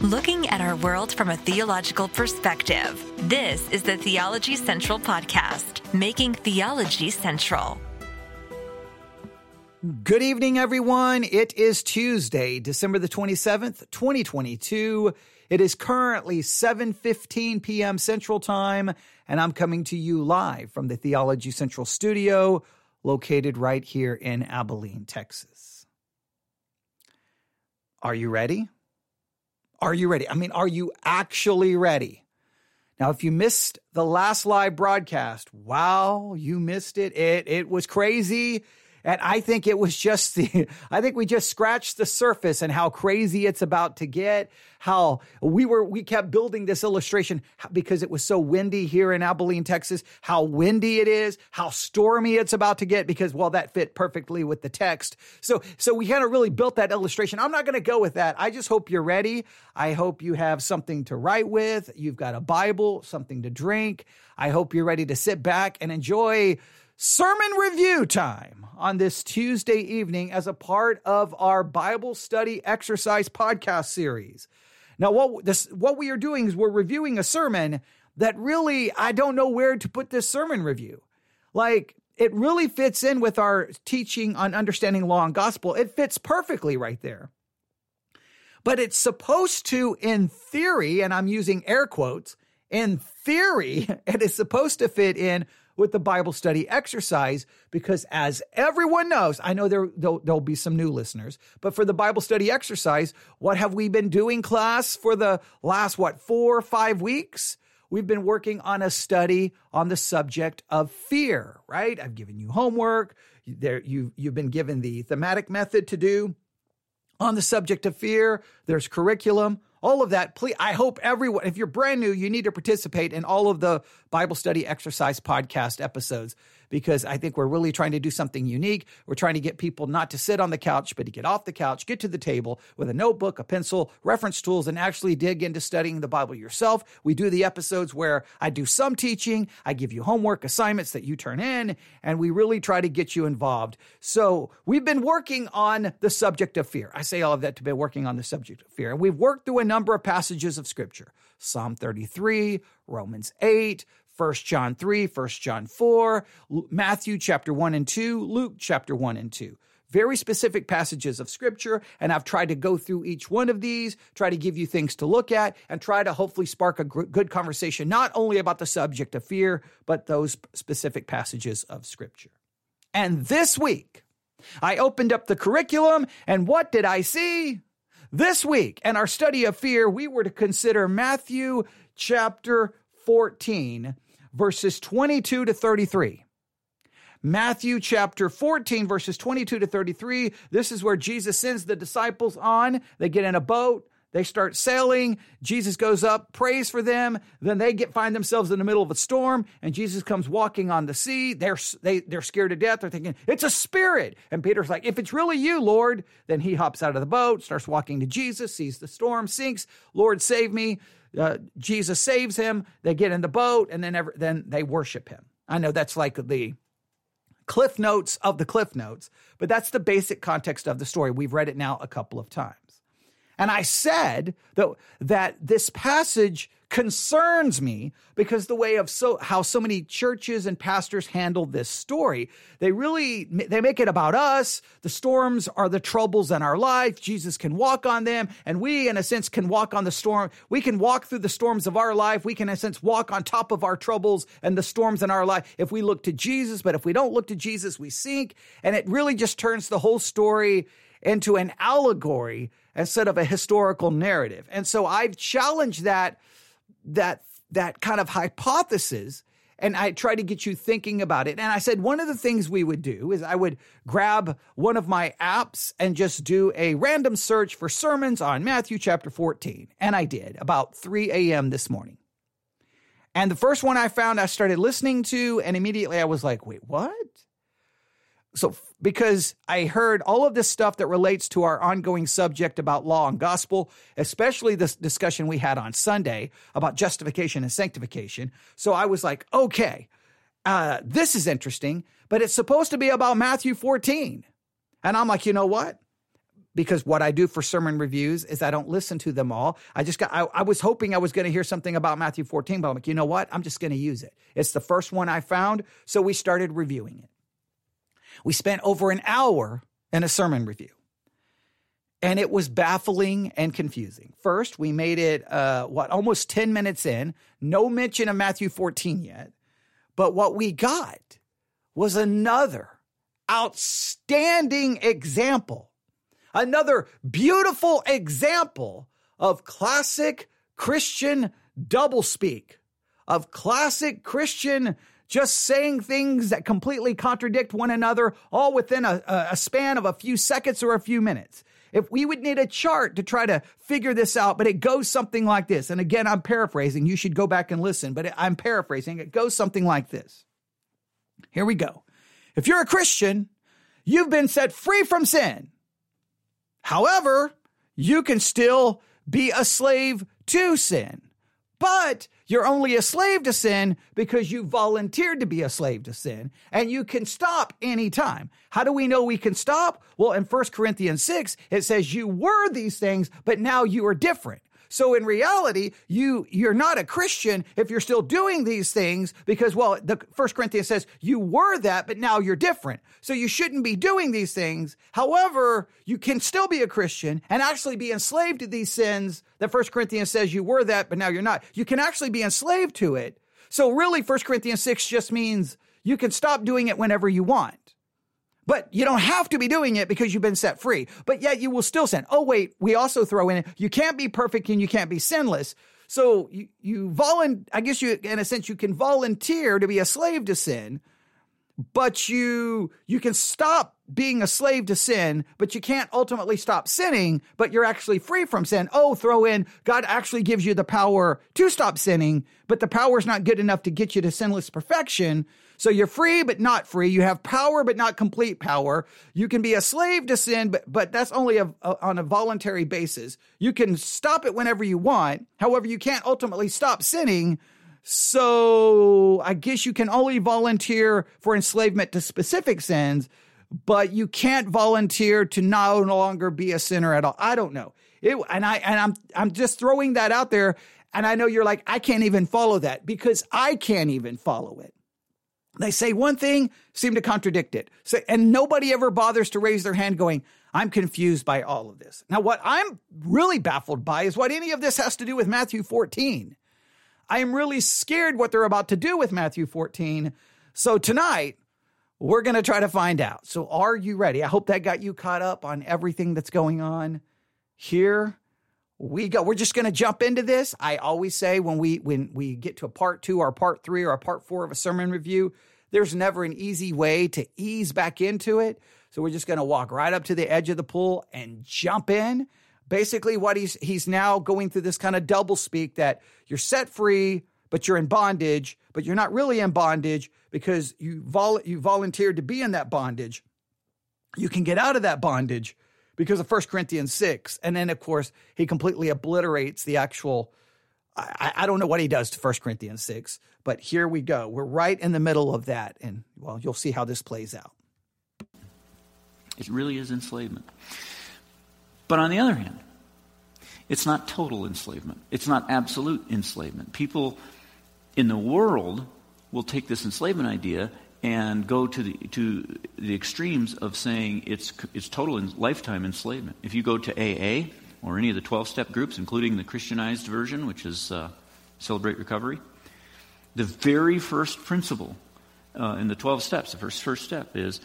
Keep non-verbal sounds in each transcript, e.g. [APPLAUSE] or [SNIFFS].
looking at our world from a theological perspective. This is the Theology Central Podcast, making theology central. Good evening, everyone. It is Tuesday, December the 27th, 2022. It is currently 7:15 p.m. Central Time, and I'm coming to you live from the Theology Central studio located right here in Abilene, Texas. Are you ready? Are you ready? I mean, are you actually ready? Now, if you missed the last live broadcast, wow, you missed it. It it was crazy. And I think it was just the, [LAUGHS] I think we just scratched the surface and how crazy it's about to get. How we were, we kept building this illustration because it was so windy here in Abilene, Texas, how windy it is, how stormy it's about to get because, well, that fit perfectly with the text. So, so we kind of really built that illustration. I'm not going to go with that. I just hope you're ready. I hope you have something to write with. You've got a Bible, something to drink. I hope you're ready to sit back and enjoy sermon review time on this Tuesday evening as a part of our Bible study exercise podcast series. Now, what this what we are doing is we're reviewing a sermon that really I don't know where to put this sermon review. Like it really fits in with our teaching on understanding law and gospel. It fits perfectly right there. But it's supposed to, in theory, and I'm using air quotes, in theory, [LAUGHS] it is supposed to fit in with the Bible study exercise because, as everyone knows, I know there there'll, there'll, be some new listeners, but for the Bible study exercise, what have we been doing, class, for the last what four or five weeks? We've been working on a study on the subject of fear. Right? I've given you homework. There, you you've been given the thematic method to do on the subject of fear. There's curriculum all of that. Please, I hope everyone, if you're brand new, you need to participate in all of the Bible study exercise podcast episodes because I think we're really trying to do something unique. We're trying to get people not to sit on the couch, but to get off the couch, get to the table with a notebook, a pencil, reference tools, and actually dig into studying the Bible yourself. We do the episodes where I do some teaching, I give you homework assignments that you turn in, and we really try to get you involved. So we've been working on the subject of fear. I say all of that to be working on the subject of fear. And we've worked through a number of passages of scripture. Psalm 33, Romans 8, 1 John 3, 1 John 4, Matthew chapter 1 and 2, Luke chapter 1 and 2. Very specific passages of scripture, and I've tried to go through each one of these, try to give you things to look at, and try to hopefully spark a good conversation, not only about the subject of fear, but those specific passages of scripture. And this week, I opened up the curriculum, and what did I see? This week, in our study of fear, we were to consider Matthew chapter 14 verses 22 to 33. Matthew chapter 14, verses 22 to 33. This is where Jesus sends the disciples on. They get in a boat. They start sailing. Jesus goes up, prays for them. Then they get find themselves in the middle of a storm, and Jesus comes walking on the sea. They're they, they're scared to death. They're thinking it's a spirit. And Peter's like, "If it's really you, Lord," then he hops out of the boat, starts walking to Jesus, sees the storm, sinks. Lord, save me. Uh, Jesus saves him. They get in the boat, and then ever, then they worship him. I know that's like the cliff notes of the cliff notes, but that's the basic context of the story. We've read it now a couple of times. And I said that, that this passage concerns me because the way of so how so many churches and pastors handle this story. They really they make it about us. The storms are the troubles in our life. Jesus can walk on them. And we in a sense can walk on the storm. We can walk through the storms of our life. We can in a sense walk on top of our troubles and the storms in our life. If we look to jesus but if we don't look to jesus we sink. And it really just turns the whole story into an allegory instead of a historical narrative. And so I've challenged that that that kind of hypothesis and I try to get you thinking about it. And I said one of the things we would do is I would grab one of my apps and just do a random search for sermons on Matthew chapter 14. And I did about 3 a.m. this morning. And the first one I found, I started listening to, and immediately I was like, wait, what? so because I heard all of this stuff that relates to our ongoing subject about law and gospel, especially this discussion we had on Sunday about justification and sanctification. So I was like, okay, uh, this is interesting, but it's supposed to be about Matthew 14. And I'm like, you know what? because what I do for sermon reviews is I don't listen to them all. I just got, I, I was hoping I was going to hear something about Matthew 14, but I'm like, you know what? I'm just going to use it. It's the first one I found. So we started reviewing it. We spent over an hour in a sermon review. And it was baffling and confusing. First, we made it, uh, what, almost 10 minutes in, no mention of Matthew 14 yet. But what we got was another outstanding example, another beautiful example of classic Christian doublespeak, of classic Christian just saying things that completely contradict one another, all within a, a, span of a few seconds or a few minutes. If we would need a chart to try to figure this out, but it goes something like this. And again, I'm paraphrasing. You should go back and listen, but I'm paraphrasing. It goes something like this. Here we go. If you're a Christian, you've been set free from sin. However, you can still be a slave to sin. But you're only a slave to sin because you volunteered to be a slave to sin and you can stop anytime. How do we know we can stop? Well, in 1 Corinthians 6, it says you were these things, but now you are different. So in reality, you you're not a Christian if you're still doing these things because well, the First Corinthians says you were that, but now you're different. So you shouldn't be doing these things. However, you can still be a Christian and actually be enslaved to these sins that First Corinthians says you were that, but now you're not. You can actually be enslaved to it. So really, First Corinthians 6 just means you can stop doing it whenever you want. But you don't have to be doing it because you've been set free. But yet you will still sin. Oh, wait, we also throw in you can't be perfect and you can't be sinless. So you, you volunteer, I guess you, in a sense, you can volunteer to be a slave to sin, but you, you can stop being a slave to sin, but you can't ultimately stop sinning, but you're actually free from sin. Oh, throw in God actually gives you the power to stop sinning, but the power is not good enough to get you to sinless perfection. So you're free, but not free. You have power, but not complete power. You can be a slave to sin, but, but that's only a, a, on a voluntary basis. You can stop it whenever you want. However, you can't ultimately stop sinning. So I guess you can only volunteer for enslavement to specific sins, but you can't volunteer to no longer be a sinner at all. I don't know. It, and I and I'm I'm just throwing that out there. And I know you're like, I can't even follow that because I can't even follow it. They say one thing, seem to contradict it. So, and nobody ever bothers to raise their hand going, I'm confused by all of this. Now, what I'm really baffled by is what any of this has to do with Matthew 14. I am really scared what they're about to do with Matthew 14. So tonight, we're going to try to find out. So are you ready? I hope that got you caught up on everything that's going on. Here we go. We're just going to jump into this. I always say when we when we get to a part 2 or part 3 or a part 4 of a sermon review, there's never an easy way to ease back into it. So we're just going to walk right up to the edge of the pool and jump in. Basically what he's he's now going through this kind of double speak that you're set free, but you're in bondage, but you're not really in bondage because you vol- you volunteered to be in that bondage. You can get out of that bondage because of 1 Corinthians 6. And then, of course, he completely obliterates the actual. I, I, don't know what he does to 1 Corinthians 6, but here we go. We're right in the middle of that. And, well, you'll see how this plays out. It really is enslavement. But on the other hand, it's not total enslavement, it's not absolute enslavement. People in the world will take this enslavement idea and go to the to the extremes of saying it's it's total lifetime enslavement. If you go to AA or any of the 12 step groups, including the Christianized version, which is uh, Celebrate Recovery, the very first principle uh, in the 12 steps, the first first step is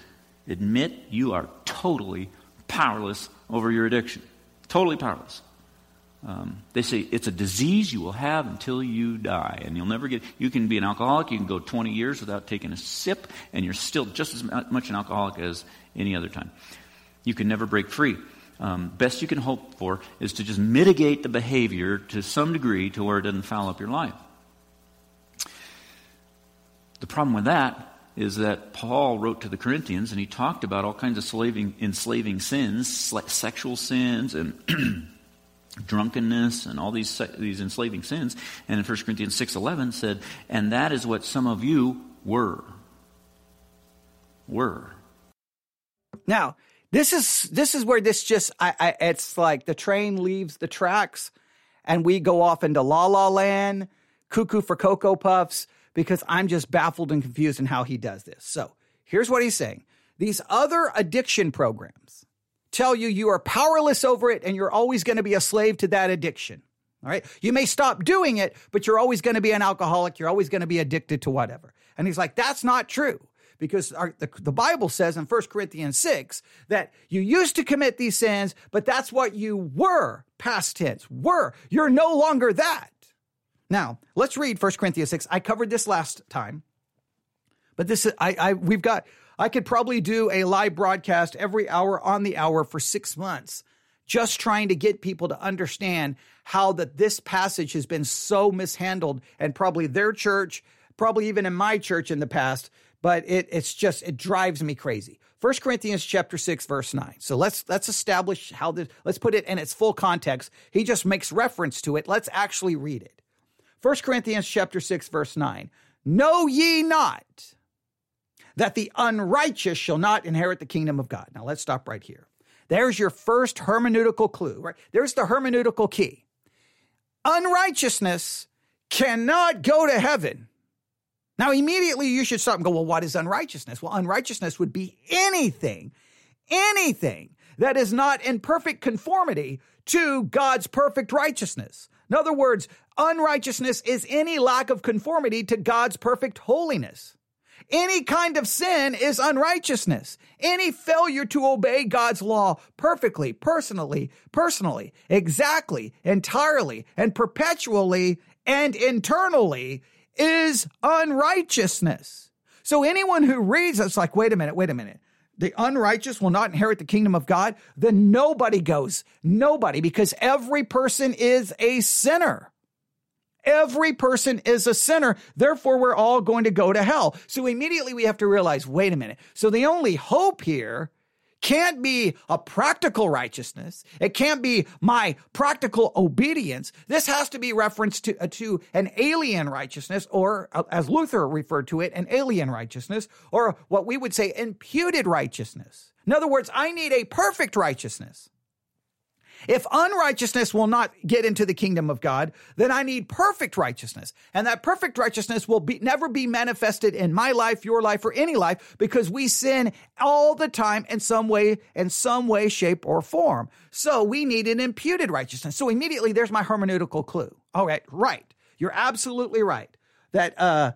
admit you are totally powerless over your addiction, totally powerless. Um, they say it's a disease you will have until you die, and you'll never get. You can be an alcoholic. You can go 20 years without taking a sip, and you're still just as much an alcoholic as any other time. You can never break free. Um, best you can hope for is to just mitigate the behavior to some degree to where it doesn't foul up your life. The problem with that is that Paul wrote to the Corinthians and he talked about all kinds of slaving, enslaving sins, sexual sins, and [CLEARS THROAT] drunkenness and all these these enslaving sins and in 1 corinthians 6.11 said and that is what some of you were were now This is this is where this just I, I it's like the train leaves the tracks and we go off into la la land, cuckoo for cocoa puffs because I'm just baffled and confused in how he does this. So, here's what he's saying. These other addiction programs tell you you are powerless over it and you're always going to be a slave to that addiction. All right. You may stop doing it, but you're always going to be an alcoholic. You're always going to be addicted to whatever. And he's like, that's not true because our, the, the Bible says in 1 Corinthians 6 that you used to commit these sins, but that's what you were, past tense, were. You're no longer that. Now, let's read 1 Corinthians 6. I covered this last time, but this is, I, I, we've got, I could probably do a live broadcast every hour on the hour for six months, just trying to get people to understand how that this passage has been so mishandled and probably their church, probably even in my church in the past, but it, it's just it drives me crazy. First Corinthians chapter 6 verse 9. So let's let's establish how this let's put it in its full context. He just makes reference to it. Let's actually read it. First Corinthians chapter 6 verse 9. Know ye not that the unrighteous shall not inherit the kingdom of God. Now let's stop right here. There's your first hermeneutical clue, right? There's the hermeneutical key. Unrighteousness cannot go to heaven now, immediately you should stop and go, well, what is unrighteousness? Well, unrighteousness would be anything, anything that is not in perfect conformity to God's perfect righteousness. In other words, unrighteousness is any lack of conformity to God's perfect holiness. Any kind of sin is unrighteousness. Any failure to obey God's law perfectly, personally, personally, exactly, entirely, and perpetually and internally is unrighteousness. So anyone who reads it's like, wait a minute, wait a minute. The unrighteous will not inherit the kingdom of God. Then nobody goes. Nobody, because every person is a sinner. Every person is a sinner. Therefore, we're all going to go to hell. So immediately we have to realize, wait a minute. So the only hope here can't be a practical righteousness. It can't be my practical obedience. This has to be reference to, uh, to an alien righteousness, or uh, as Luther referred to it, an alien righteousness, or what we would say imputed righteousness. In other words, I need a perfect righteousness. If unrighteousness will not get into the kingdom of God, then I need perfect righteousness. And that perfect righteousness will be, never be manifested in my life, your life, or any life because we sin all the time in some way, in some way, shape, or form. So we need an imputed righteousness. So immediately there's my hermeneutical clue. All right, right. You're absolutely right. That, uh,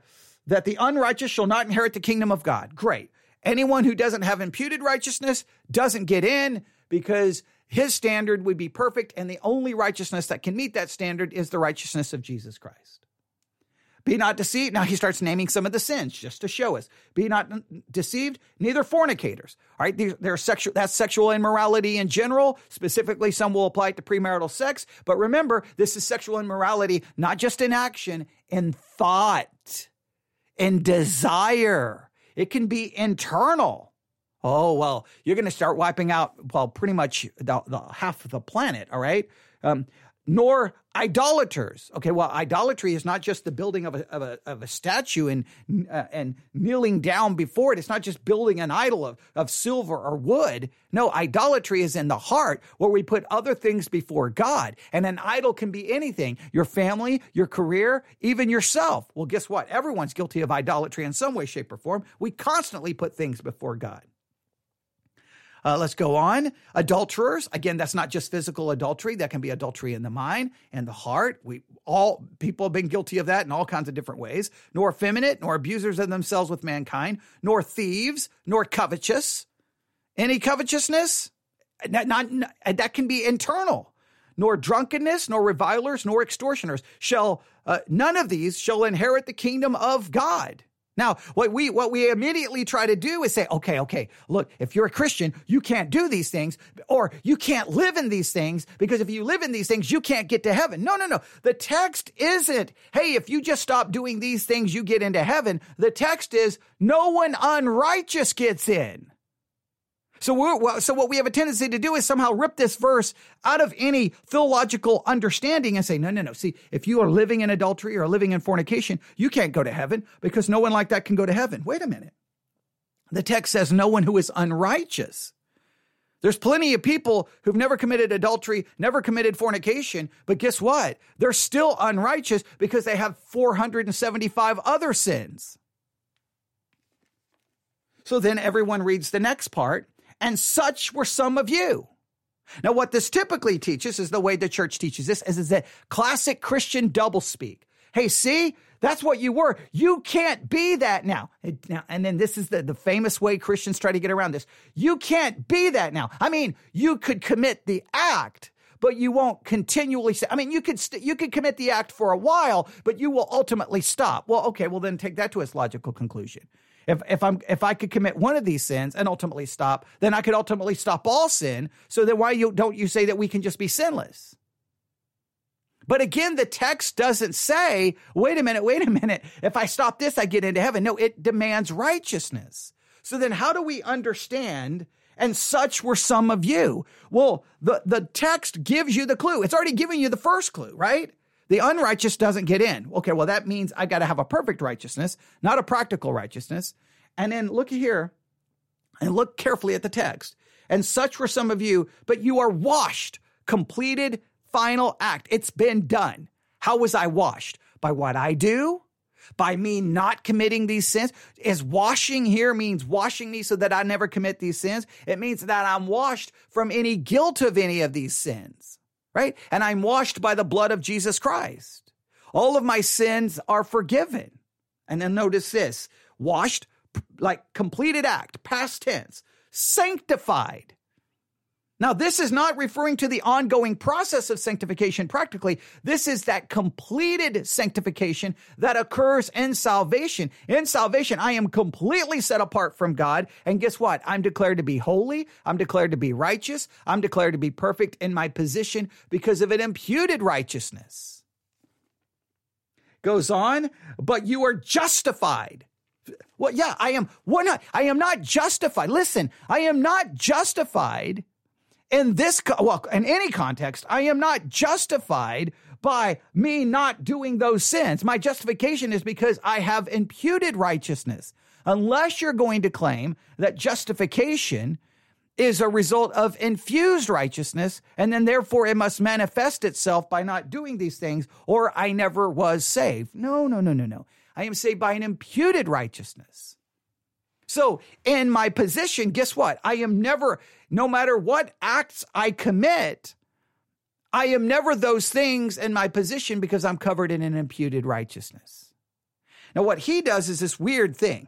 that the unrighteous shall not inherit the kingdom of God. Great. Anyone who doesn't have imputed righteousness doesn't get in because his standard would be perfect, and the only righteousness that can meet that standard is the righteousness of Jesus Christ. Be not deceived. Now he starts naming some of the sins just to show us. Be not deceived, neither fornicators. All right, there are sexual that's sexual immorality in general. Specifically, some will apply it to premarital sex. But remember, this is sexual immorality not just in action, in thought, in desire. It can be internal. Oh, well, you're going to start wiping out, well, pretty much the, the half of the planet, all right? Um, nor idolaters. Okay, well, idolatry is not just the building of a, of a, of a statue and, uh, and kneeling down before it. It's not just building an idol of, of silver or wood. No, idolatry is in the heart where we put other things before God. And an idol can be anything your family, your career, even yourself. Well, guess what? Everyone's guilty of idolatry in some way, shape, or form. We constantly put things before God. Uh, let's go on. Adulterers. Again, that's not just physical adultery. That can be adultery in the mind and the heart. We all people have been guilty of that in all kinds of different ways. Nor effeminate, nor abusers of themselves with mankind, nor thieves, nor covetous. Any covetousness? Not, not, not that can be internal. Nor drunkenness, nor revilers, nor extortioners shall uh, none of these shall inherit the kingdom of God. Now, what we what we immediately try to do is say, okay, okay, look, if you're a Christian, you can't do these things, or you can't live in these things, because if you live in these things, you can't get to heaven. No, no, no. The text isn't, hey, if you just stop doing these things, you get into heaven. The text is, no one unrighteous gets in. So, we're, so what we have a tendency to do is somehow rip this verse out of any theological understanding and say, no, no, no. See, if you are living in adultery or living in fornication, you can't go to heaven because no one like that can go to heaven. Wait a minute. The text says no one who is unrighteous. There's plenty of people who've never committed adultery, never committed fornication, but guess what? They're still unrighteous because they have 475 other sins. So then everyone reads the next part, and such were some of you. Now, what this typically teaches is the way the church teaches this is, is that classic Christian doublespeak. Hey, see, that's what you were. You can't be that now. And then this is the, the famous way Christians try to get around this. You can't be that now. I mean, you could commit the act, but you won't continually say, I mean, you could, st- you could commit the act for a while, but you will ultimately stop. Well, okay, well then take that to its logical conclusion. If, if I'm if I could commit one of these sins and ultimately stop, then I could ultimately stop all sin. So then why you don't you say that we can just be sinless? But again, the text doesn't say, wait a minute, wait a minute. If I stop this, I get into heaven. No, it demands righteousness. So then how do we understand? And such were some of you. Well, the, the text gives you the clue. It's already giving you the first clue, right? The unrighteous doesn't get in. Okay, well, that means I got to have a perfect righteousness, not a practical righteousness. And then look here and look carefully at the text. And such were some of you, but you are washed, completed, final act. It's been done. How was I washed? By what I do? By me not committing these sins? Is washing here means washing me so that I never commit these sins? It means that I'm washed from any guilt of any of these sins, right? And I'm washed by the blood of Jesus Christ. All of my sins are forgiven. And then notice this washed, like completed act, past tense, sanctified. Now, this is not referring to the ongoing process of sanctification practically. This is that completed sanctification that occurs in salvation. In salvation, I am completely set apart from God. And guess what? I'm declared to be holy. I'm declared to be righteous. I'm declared to be perfect in my position because of an imputed righteousness. Goes on, but you are justified. Well, yeah, I am. What not? I am not justified. Listen, I am not justified in this, well, in any context, I am not justified by me not doing those sins. My justification is because I have imputed righteousness. Unless you're going to claim that justification is a result of infused righteousness, and then therefore it must manifest itself by not doing these things, or I never was saved. No, no, no, no, no. I am saved by an imputed righteousness. So, in my position, guess what? I am never, no matter what acts I commit, I am never those things in my position because I'm covered in an imputed righteousness. Now, what he does is this weird thing.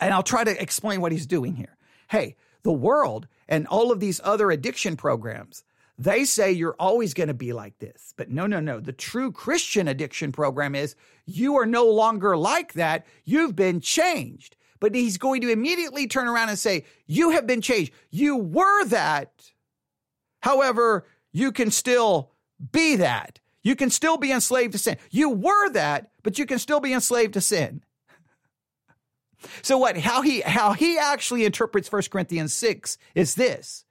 And I'll try to explain what he's doing here. Hey, the world and all of these other addiction programs, they say you're always going to be like this. But no, no, no. The true Christian addiction program is you are no longer like that. You've been changed. But he's going to immediately turn around and say, You have been changed. You were that. However, you can still be that. You can still be enslaved to sin. You were that, but you can still be enslaved to sin. [LAUGHS] So what how he how he actually interprets 1 Corinthians 6 is this.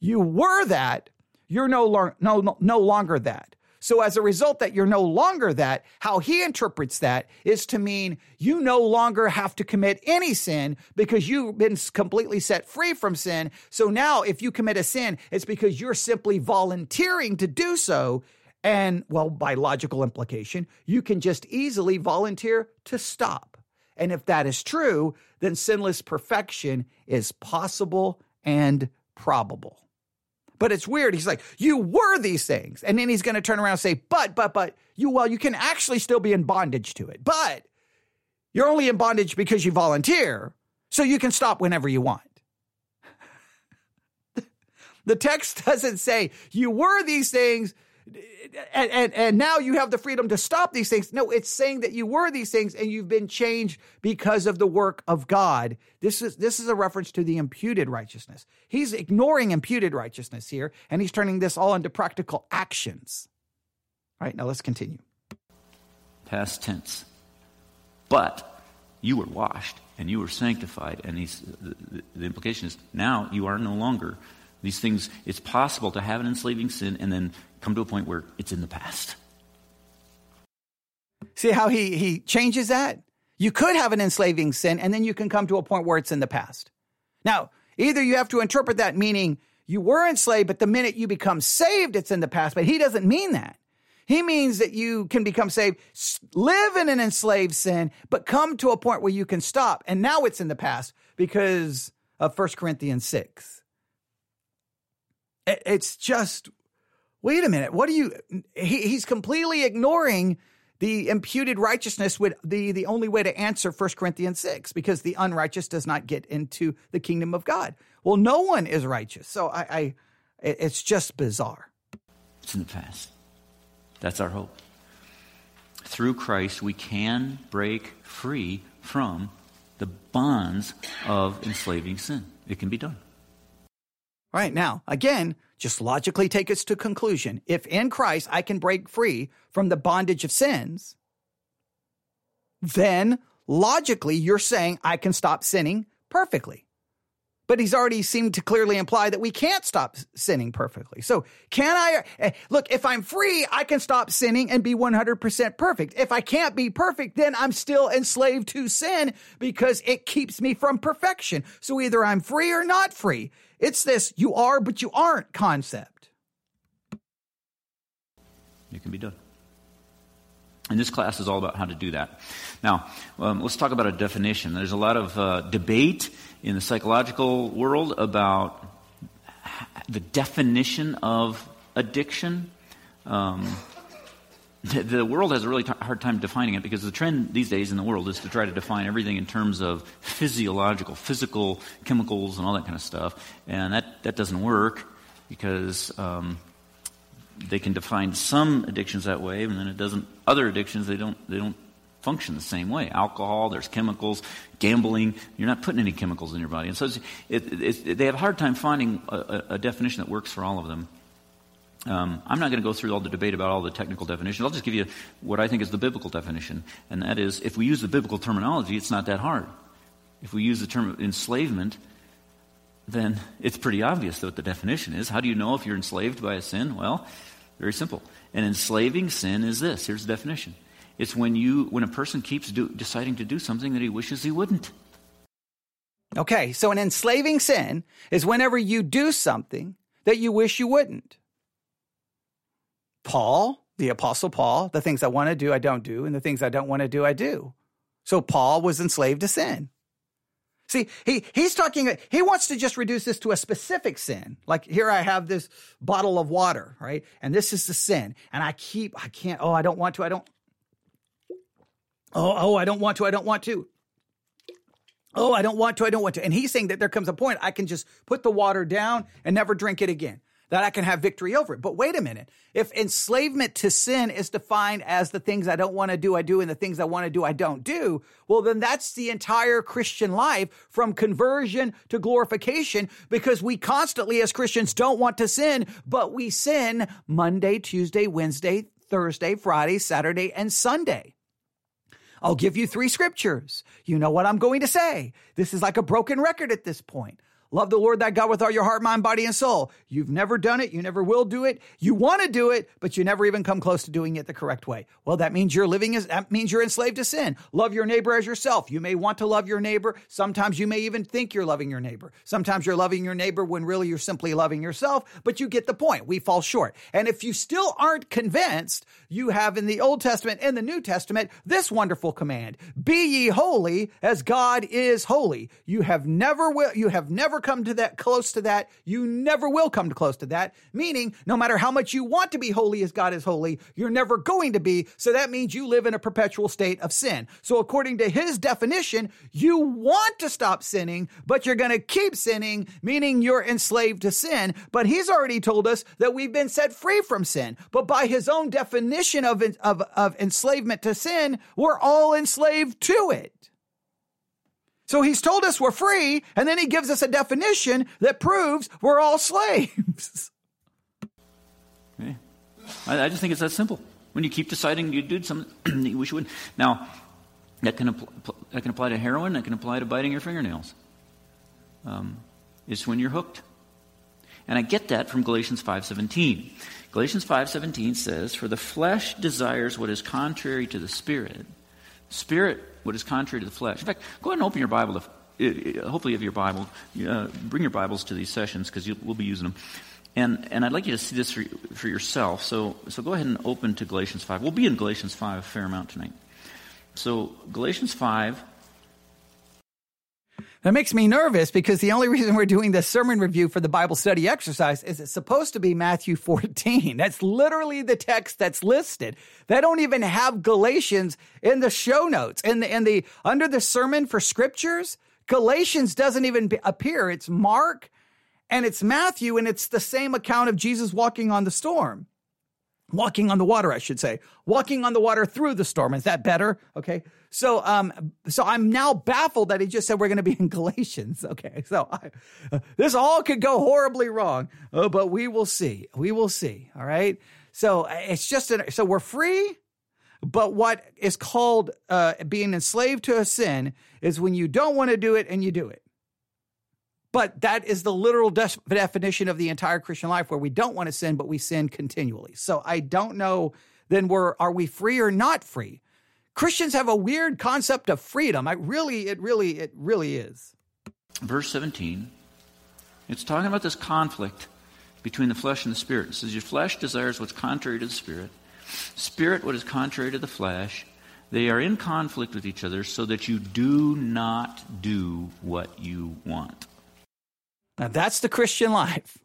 You were that, you're no, lo- no, no longer that. So as a result that you're no longer that, how he interprets that is to mean you no longer have to commit any sin because you've been completely set free from sin. So now if you commit a sin, it's because you're simply volunteering to do so. And well, by logical implication, you can just easily volunteer to stop. And if that is true, then sinless perfection is possible and probable. But it's weird. He's like, you were these things. And then he's going to turn around and say, but, but, but, you, well, you can actually still be in bondage to it. But you're only in bondage because you volunteer. So you can stop whenever you want. [LAUGHS] the text [LAUGHS] doesn't say you were these things and, and, and now you have the freedom to stop these things. No, it's saying that you were these things and you've been changed because of the work of God. This is this is a reference to the imputed righteousness. He's ignoring imputed righteousness here, and he's turning this all into practical actions. All right, now let's continue. Past tense. But you were washed and you were sanctified, and he's, the, the implication is now you are no longer these things, it's possible to have an enslaving sin and then come to a point where it's in the past. See how he, he changes that? You could have an enslaving sin and then you can come to a point where it's in the past. Now, Either you have to interpret that meaning you were enslaved, but the minute you become saved, it's in the past. But he doesn't mean that. He means that you can become saved, live in an enslaved sin, but come to a point where you can stop. And now it's in the past because of 1 Corinthians 6. It's just, wait a minute. What do you, he, he's completely ignoring the imputed righteousness would be the only way to answer 1 Corinthians 6 because the unrighteous does not get into the kingdom of God. Well, no one is righteous. So I, I it's just bizarre. It's in the past. That's our hope. Through Christ, we can break free from the bonds of enslaving sin. It can be done. Right, now, again, just logically take us to conclusion. If in Christ I can break free from the bondage of sins, then logically you're saying I can stop sinning perfectly. But he's already seemed to clearly imply that we can't stop sinning perfectly. So, can I eh, look, if I'm free, I can stop sinning and be 100% perfect. If I can't be perfect, then I'm still enslaved to sin because it keeps me from perfection. So, either I'm free or not free. It's this you are, but you aren't concept. It can be done. And this class is all about how to do that. Now, um, let's talk about a definition. There's a lot of uh, debate in the psychological world about the definition of addiction. Um, the, world has a really t- hard time defining it because the trend these days in the world is to try to define everything in terms of physiological, physical chemicals and all that kind of stuff. And that, that doesn't work because um, they can define some addictions that way, and then it doesn't. Other addictions they don't they don't function the same way. Alcohol, there's chemicals, gambling. You're not putting any chemicals in your body, and so it, it, they have a hard time finding a, a, definition that works for all of them. Um, I'm not going to go through all the debate about all the technical definitions. I'll just give you what I think is the biblical definition, and that is, if we use the biblical terminology, it's not that hard. If we use the term enslavement, then it's pretty obvious what the definition is. How do you know if you're enslaved by a sin? Well, very simple. An enslaving sin is this. Here's the definition. It's when you when a person keeps do, deciding to do something that he wishes he wouldn't. Okay, so an enslaving sin is whenever you do something that you wish you wouldn't. Paul, the apostle Paul, the things I want to do I don't do and the things I don't want to do I do. So Paul was enslaved to sin. See, he, he's talking, he wants to just reduce this to a specific sin. Like here I have this bottle of water, right? And this is the sin. And I keep, I can't, oh, I don't want to, I don't, oh, oh, I don't want to, I don't want to. Oh, I don't want to, I don't want to. And he's saying that there comes a point I can just put the water down and never drink it again that I can have victory over it. But wait a minute. If enslavement to sin is defined as the things I don't want to do, I do, and the things I want to do, I don't do, well, then that's the entire Christian life from conversion to glorification because we constantly, as Christians, don't want to sin, but we sin Monday, Tuesday, Wednesday, Thursday, Friday, Saturday, and Sunday. I'll give you three scriptures. You know what I'm going to say. This is like a broken record at this point. Love the Lord thy God with all your heart, mind, body, and soul. You've never done it. You never will do it. You want to do it, but you never even come close to doing it the correct way. Well, that means you're living as, that means you're enslaved to sin. Love your neighbor as yourself. You may want to love your neighbor. Sometimes you may even think you're loving your neighbor. Sometimes you're loving your neighbor when really you're simply loving yourself, but you get the point. We fall short. And if you still aren't convinced, you have in the Old Testament and the New Testament this wonderful command. Be ye holy as God is holy. You have never will, you have never never come to that close to that. You never will come close to that. Meaning, no matter how much you want to be holy as God is holy, you're never going to be. So that means you live in a perpetual state of sin. So according to his definition, you want to stop sinning, but you're going to keep sinning, meaning you're enslaved to sin. But he's already told us that we've been set free from sin. But by his own definition of, of, of enslavement to sin, we're all enslaved to it. So he's told us we're free, and then he gives us a definition that proves we're all slaves. [LAUGHS] Okay. I, I just think it's that simple. When you keep deciding you do something [CLEARS THROAT] you wish you wouldn't. Now, that can, apl- that can apply to heroin, that can apply to biting your fingernails. Um, it's when you're hooked. And I get that from Galatians 5.17. Galatians 5.17 says, For the flesh desires what is contrary to the spirit. Spirit what is contrary to the flesh. In fact, go ahead and open your Bible to it, it, hopefully, you have your Bible. Uh, bring your Bibles to these sessions because we'll be using them. And, and I'd like you to see this for, for yourself. So, so go ahead and open to Galatians 5. We'll be in Galatians 5 a fair amount tonight. So, Galatians 5. That makes me nervous because the only reason we're doing this sermon review for the Bible study exercise is it's supposed to be Matthew [LAUGHS] 14. That's literally the text that's listed. They don't even have Galatians in the show notes. In the, in the, under the sermon for scriptures, Galatians doesn't even appear. It's Mark and it's Matthew, and it's the same account of Jesus walking on the storm. Walking on the water, I should say. Walking on the water through the storm. Is that better? Okay. So, um, so I'm now baffled that he just said we're going to be in Galatians. [LAUGHS] Okay. So I, uh, this all could go horribly wrong, uh, but we will see. We will see. All right. So uh, it's just, an, so we're free. But what is called uh, being enslaved to a sin is when you don't want to do it and you do it. But that is the literal de- definition of the entire Christian life where we don't want to sin, but we sin continually. So I don't know then we're are we free or not free? Christians have a weird concept of freedom. I really, it really, it really is. Verse 17, it's talking about this conflict between the flesh and the spirit. It says, Your flesh desires what's contrary to the spirit, spirit what is contrary to the flesh. They are in conflict with each other so that you do not do what you want. Now, that's the Christian life.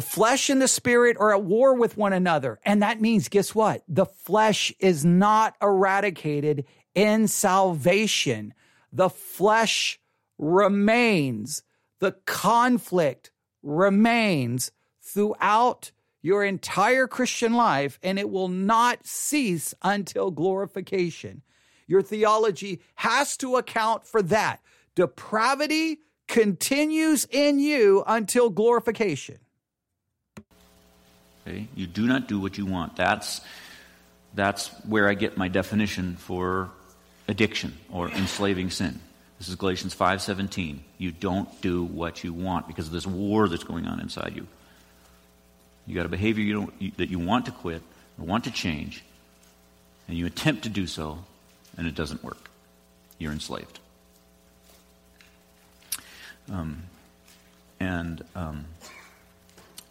The flesh and the spirit are at war with one another. And that means, guess what? The flesh is not eradicated in salvation. The flesh remains. The conflict remains throughout your entire Christian life, and it will not cease until glorification. Your theology has to account for that. Depravity continues in you until glorification. Okay? You do not do what you want. That's, that's where I get my definition for addiction or enslaving sin. This is Galatians 5:17. You don't do what you want because of this war that's going on inside you. You got a behavior you don't, you, that you want to quit or want to change, and you attempt to do so, and it doesn't work. You're enslaved. Um, and um,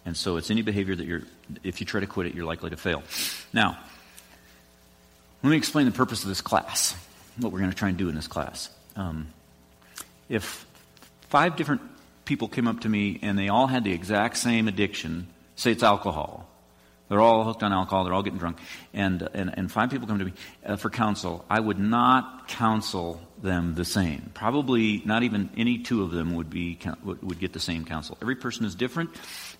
and so it's any behavior that you're, if you try to quit it, you're likely to fail. Now, let me explain the purpose of this class, what we're going to try and do in this class. Um, if five different people came up to me and they all had the exact same addiction, say it's alcohol, they're all hooked on alcohol. They're all getting drunk. And, and, and five people come to me uh, for counsel. I would not counsel them the same. Probably not even any two of them would, be, would, would get the same counsel. Every person is different.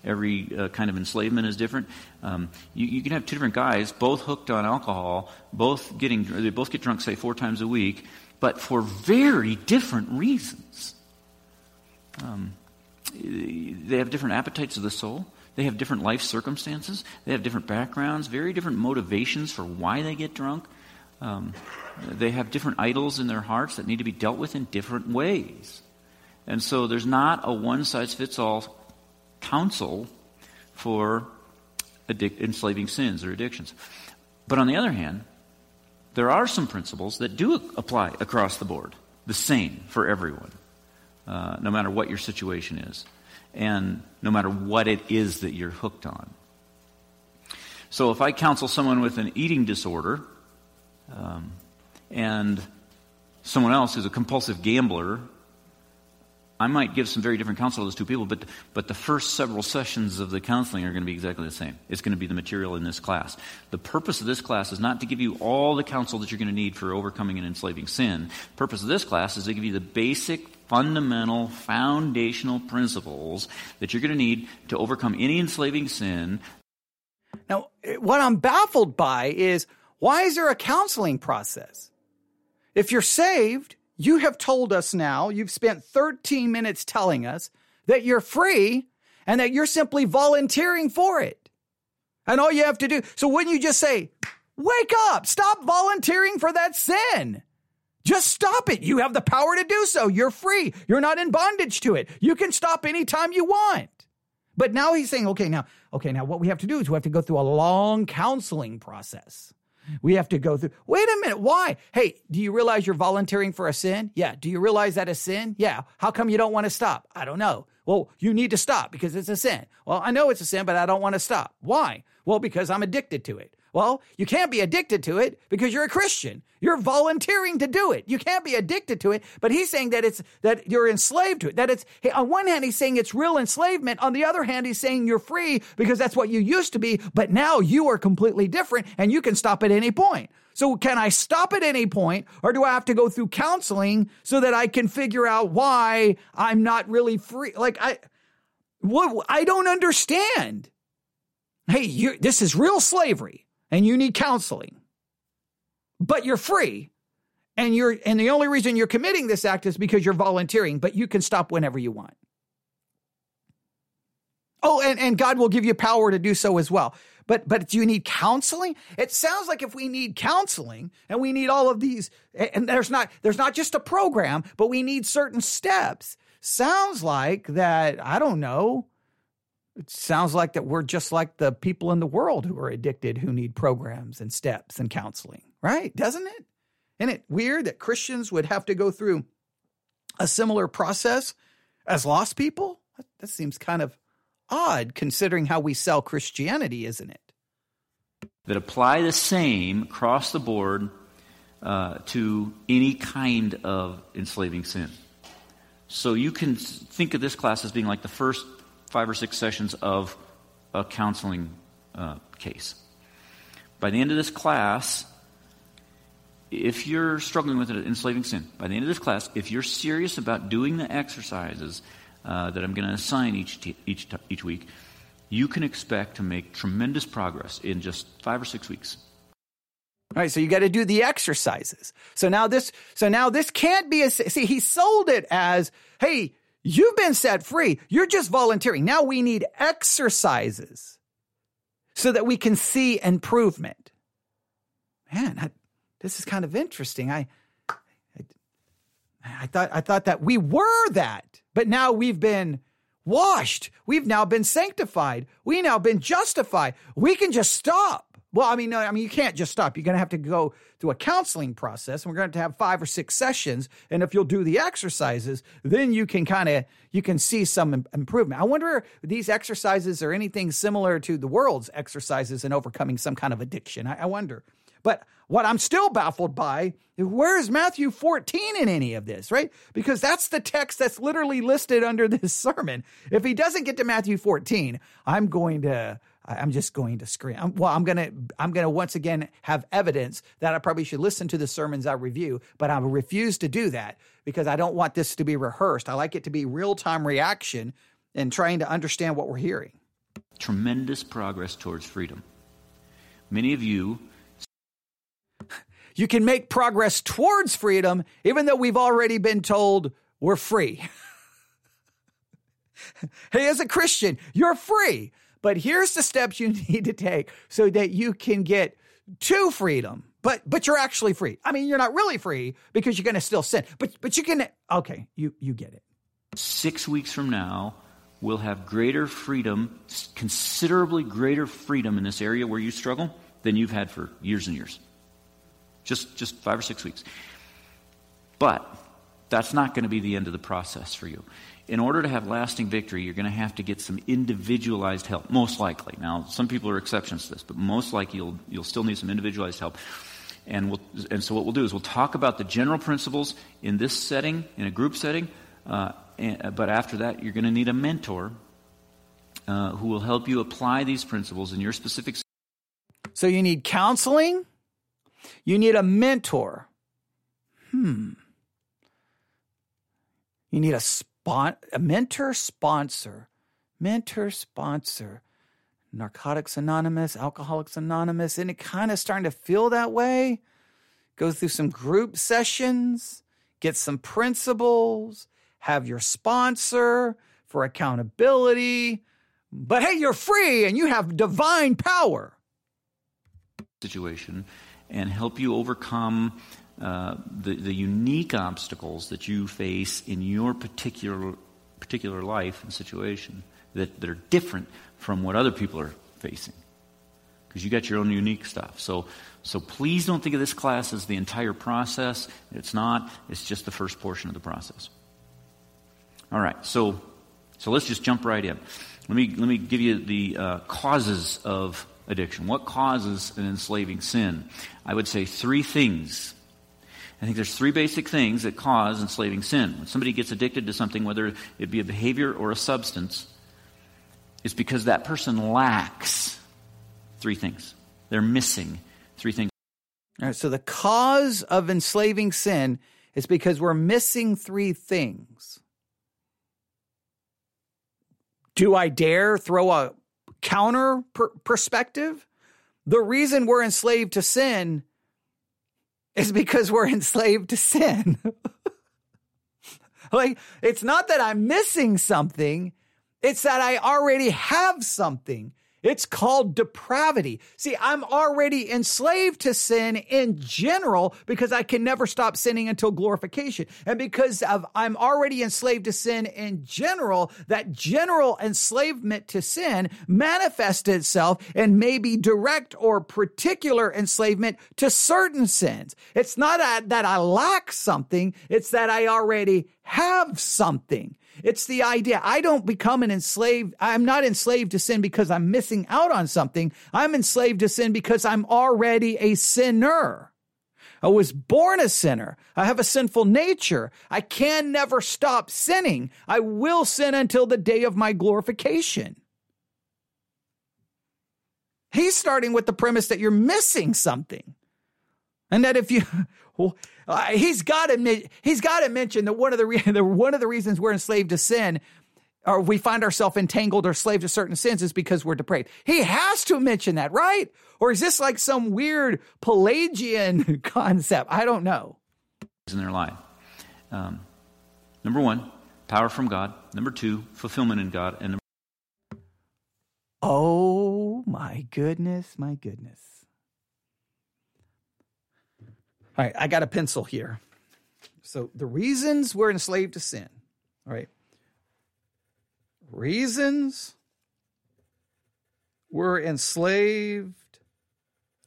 Every uh, kind of enslavement is different. Um, you, you can have two different guys, both hooked on alcohol, both getting, they both get drunk, say, four times a week, but for very different reasons. Um, they have different appetites of the soul. They have different life circumstances. They have different backgrounds, very different motivations for why they get drunk. Um, they have different idols in their hearts that need to be dealt with in different ways. And so there's not a one size fits all counsel for addic- enslaving sins or addictions. But on the other hand, there are some principles that do apply across the board, the same for everyone, uh, no matter what your situation is and no matter what it is that you're hooked on. So if I counsel someone with an eating disorder um, and someone else who's a compulsive gambler, I might give some very different counsel to those two people, but, but the first several sessions of the counseling are going to be exactly the same. It's going to be the material in this class. The purpose of this class is not to give you all the counsel that you're going to need for overcoming and enslaving sin. The purpose of this class is to give you the basic fundamental, foundational principles that you're going to need to overcome any enslaving sin. Now, what I'm baffled by is why is there a counseling process? If you're saved, you have told us now, you've spent 13 minutes telling us that you're free and that you're simply volunteering for it. And all you have to do, so wouldn't you just say, wake up, stop volunteering for that sin? Just stop it. You have the power to do so. You're free. You're not in bondage to it. You can stop anytime you want. But now he's saying, okay, now, okay, now what we have to do is we have to go through a long counseling process. We have to go through. Wait a minute. Why? Hey, do you realize you're volunteering for a sin? Yeah. Do you realize that a sin? Yeah. How come you don't want to stop? I don't know. Well, you need to stop because it's a sin. Well, I know it's a sin, but I don't want to stop. Why? Well, because I'm addicted to it. Well, you can't be addicted to it because you're a Christian. You're volunteering to do it. You can't be addicted to it. But he's saying that it's that you're enslaved to it. That it's on one hand he's saying it's real enslavement. On the other hand, he's saying you're free because that's what you used to be. But now you are completely different, and you can stop at any point. So can I stop at any point, or do I have to go through counseling so that I can figure out why I'm not really free? Like I, what I don't understand. Hey, you, this is real slavery and you need counseling. But you're free. And you're and the only reason you're committing this act is because you're volunteering, but you can stop whenever you want. Oh, and, and God will give you power to do so as well. But but do you need counseling? It sounds like if we need counseling and we need all of these, and there's not there's not just a program, but we need certain steps. Sounds like that, I don't know, it sounds like that we're just like the people in the world who are addicted who need programs and steps and counseling, right? Doesn't it? Isn't it weird that Christians would have to go through a similar process as lost people? That seems kind of odd considering how we sell Christianity, isn't it? That apply the same across the board uh, to any kind of enslaving sin. So you can think of this class as being like the first five or six sessions of a counseling uh, case. By the end of this class, if you're struggling with an enslaving sin, by the end of this class, if you're serious about doing the exercises uh, that I'm going to assign each, t- each, t- each week, you can expect to make tremendous progress in just five or six weeks. All right, so you got to do the exercises. So now this, so now this can't be a. See, he sold it as, hey, You've been set free. You're just volunteering. Now we need exercises so that we can see improvement. Man, I, this is kind of interesting. I, I, I thought I thought that we were that, but now we've been washed. We've now been sanctified. We now been justified. We can just stop. Well, I mean, no, I mean, you can't just stop. You're going to have to go through a counseling process, and we're going to have five or six sessions. And if you'll do the exercises, then you can kind of you can see some improvement. I wonder if these exercises are anything similar to the world's exercises in overcoming some kind of addiction. I, I wonder. But what I'm still baffled by is where is Matthew 14 in any of this, right? Because that's the text that's literally listed under this [LAUGHS] sermon. If he doesn't get to Matthew 14, I'm going to I'm just going to scream. I'm, well, I'm gonna I'm gonna once again have evidence that I probably should listen to the sermons I review, but I refuse to do that because I don't want this to be rehearsed. I like it to be real time reaction and trying to understand what we're hearing. Tremendous progress towards freedom. Many of you. You can make progress towards freedom, even though we've already been told we're free. [LAUGHS] hey, as a Christian, you're free. But here's the steps you [LAUGHS] need to take so that you can get to freedom. But but you're actually free. I mean, you're not really free because you're going to still sin. But but you can okay, you you get it. 6 weeks from now, we'll have greater freedom, considerably greater freedom in this area where you struggle than you've had for years and years. Just just 5 or 6 weeks. But that's not going to be the end of the process for you in order to have lasting victory, you're going to have to get some individualized help, most likely. Now, some people are exceptions to this, but most likely you'll, you'll still need some individualized help. And, we'll, and so what we'll do is we'll talk about the general principles in this setting, in a group setting, uh, and, but after that, you're going to need a mentor uh, who will help you apply these principles in your specific. So you need counseling, you need a mentor. Hmm. You need a spon- a mentor sponsor, mentor sponsor, Narcotics Anonymous, Alcoholics Anonymous, and it kind of starting to feel that way. Go through some group sessions, get some principles, have your sponsor for accountability. But hey, you're free and you have divine power. Situation and help you overcome uh, the, the unique obstacles that you face in your particular, particular life and situation that, that are different from what other people are facing. because you got your own unique stuff. So, so please don't think of this class as the entire process. It's not. It's just the first portion of the process. All right. So, so let's just jump right in. Let me let me give you the uh, causes of addiction. What causes an enslaving sin? I would say three things. I think there's three basic things that cause enslaving sin. When somebody gets addicted to something, whether it be a behavior or a substance, it's because that person lacks three things. They're missing three things. All right, so the cause of enslaving sin is because we're missing three things. Do I dare throw a counter per- perspective? The reason we're enslaved to sin is because we're enslaved to sin. [LAUGHS] like, it's not that I'm missing something, it's that I already have something. It's called depravity. See, I'm already enslaved to sin in general because I can never stop sinning until glorification. And because of I'm already enslaved to sin in general, that general enslavement to sin manifests itself in maybe direct or particular enslavement to certain sins. It's not that I lack something, it's that I already have something. It's the idea. I don't become an enslaved. I'm not enslaved to sin because I'm missing out on something. I'm enslaved to sin because I'm already a sinner. I was born a sinner. I have a sinful nature. I can never stop sinning. I will sin until the day of my glorification. He's starting with the premise that you're missing something. And that if you, [LAUGHS] well, uh, he's got to he's got to mention that one of the, re- [LAUGHS] the one of the reasons we're enslaved to sin or we find ourselves entangled or slave to certain sins is because we're depraved. He has to mention that, right? Or is this like some weird Pelagian [LAUGHS] concept? I don't know. In their life, um, number one, power from God. Number two, fulfillment in God, and number- oh my goodness, my goodness. All right, I got a pencil here. So the reasons we're enslaved to sin. All right. Reasons we're enslaved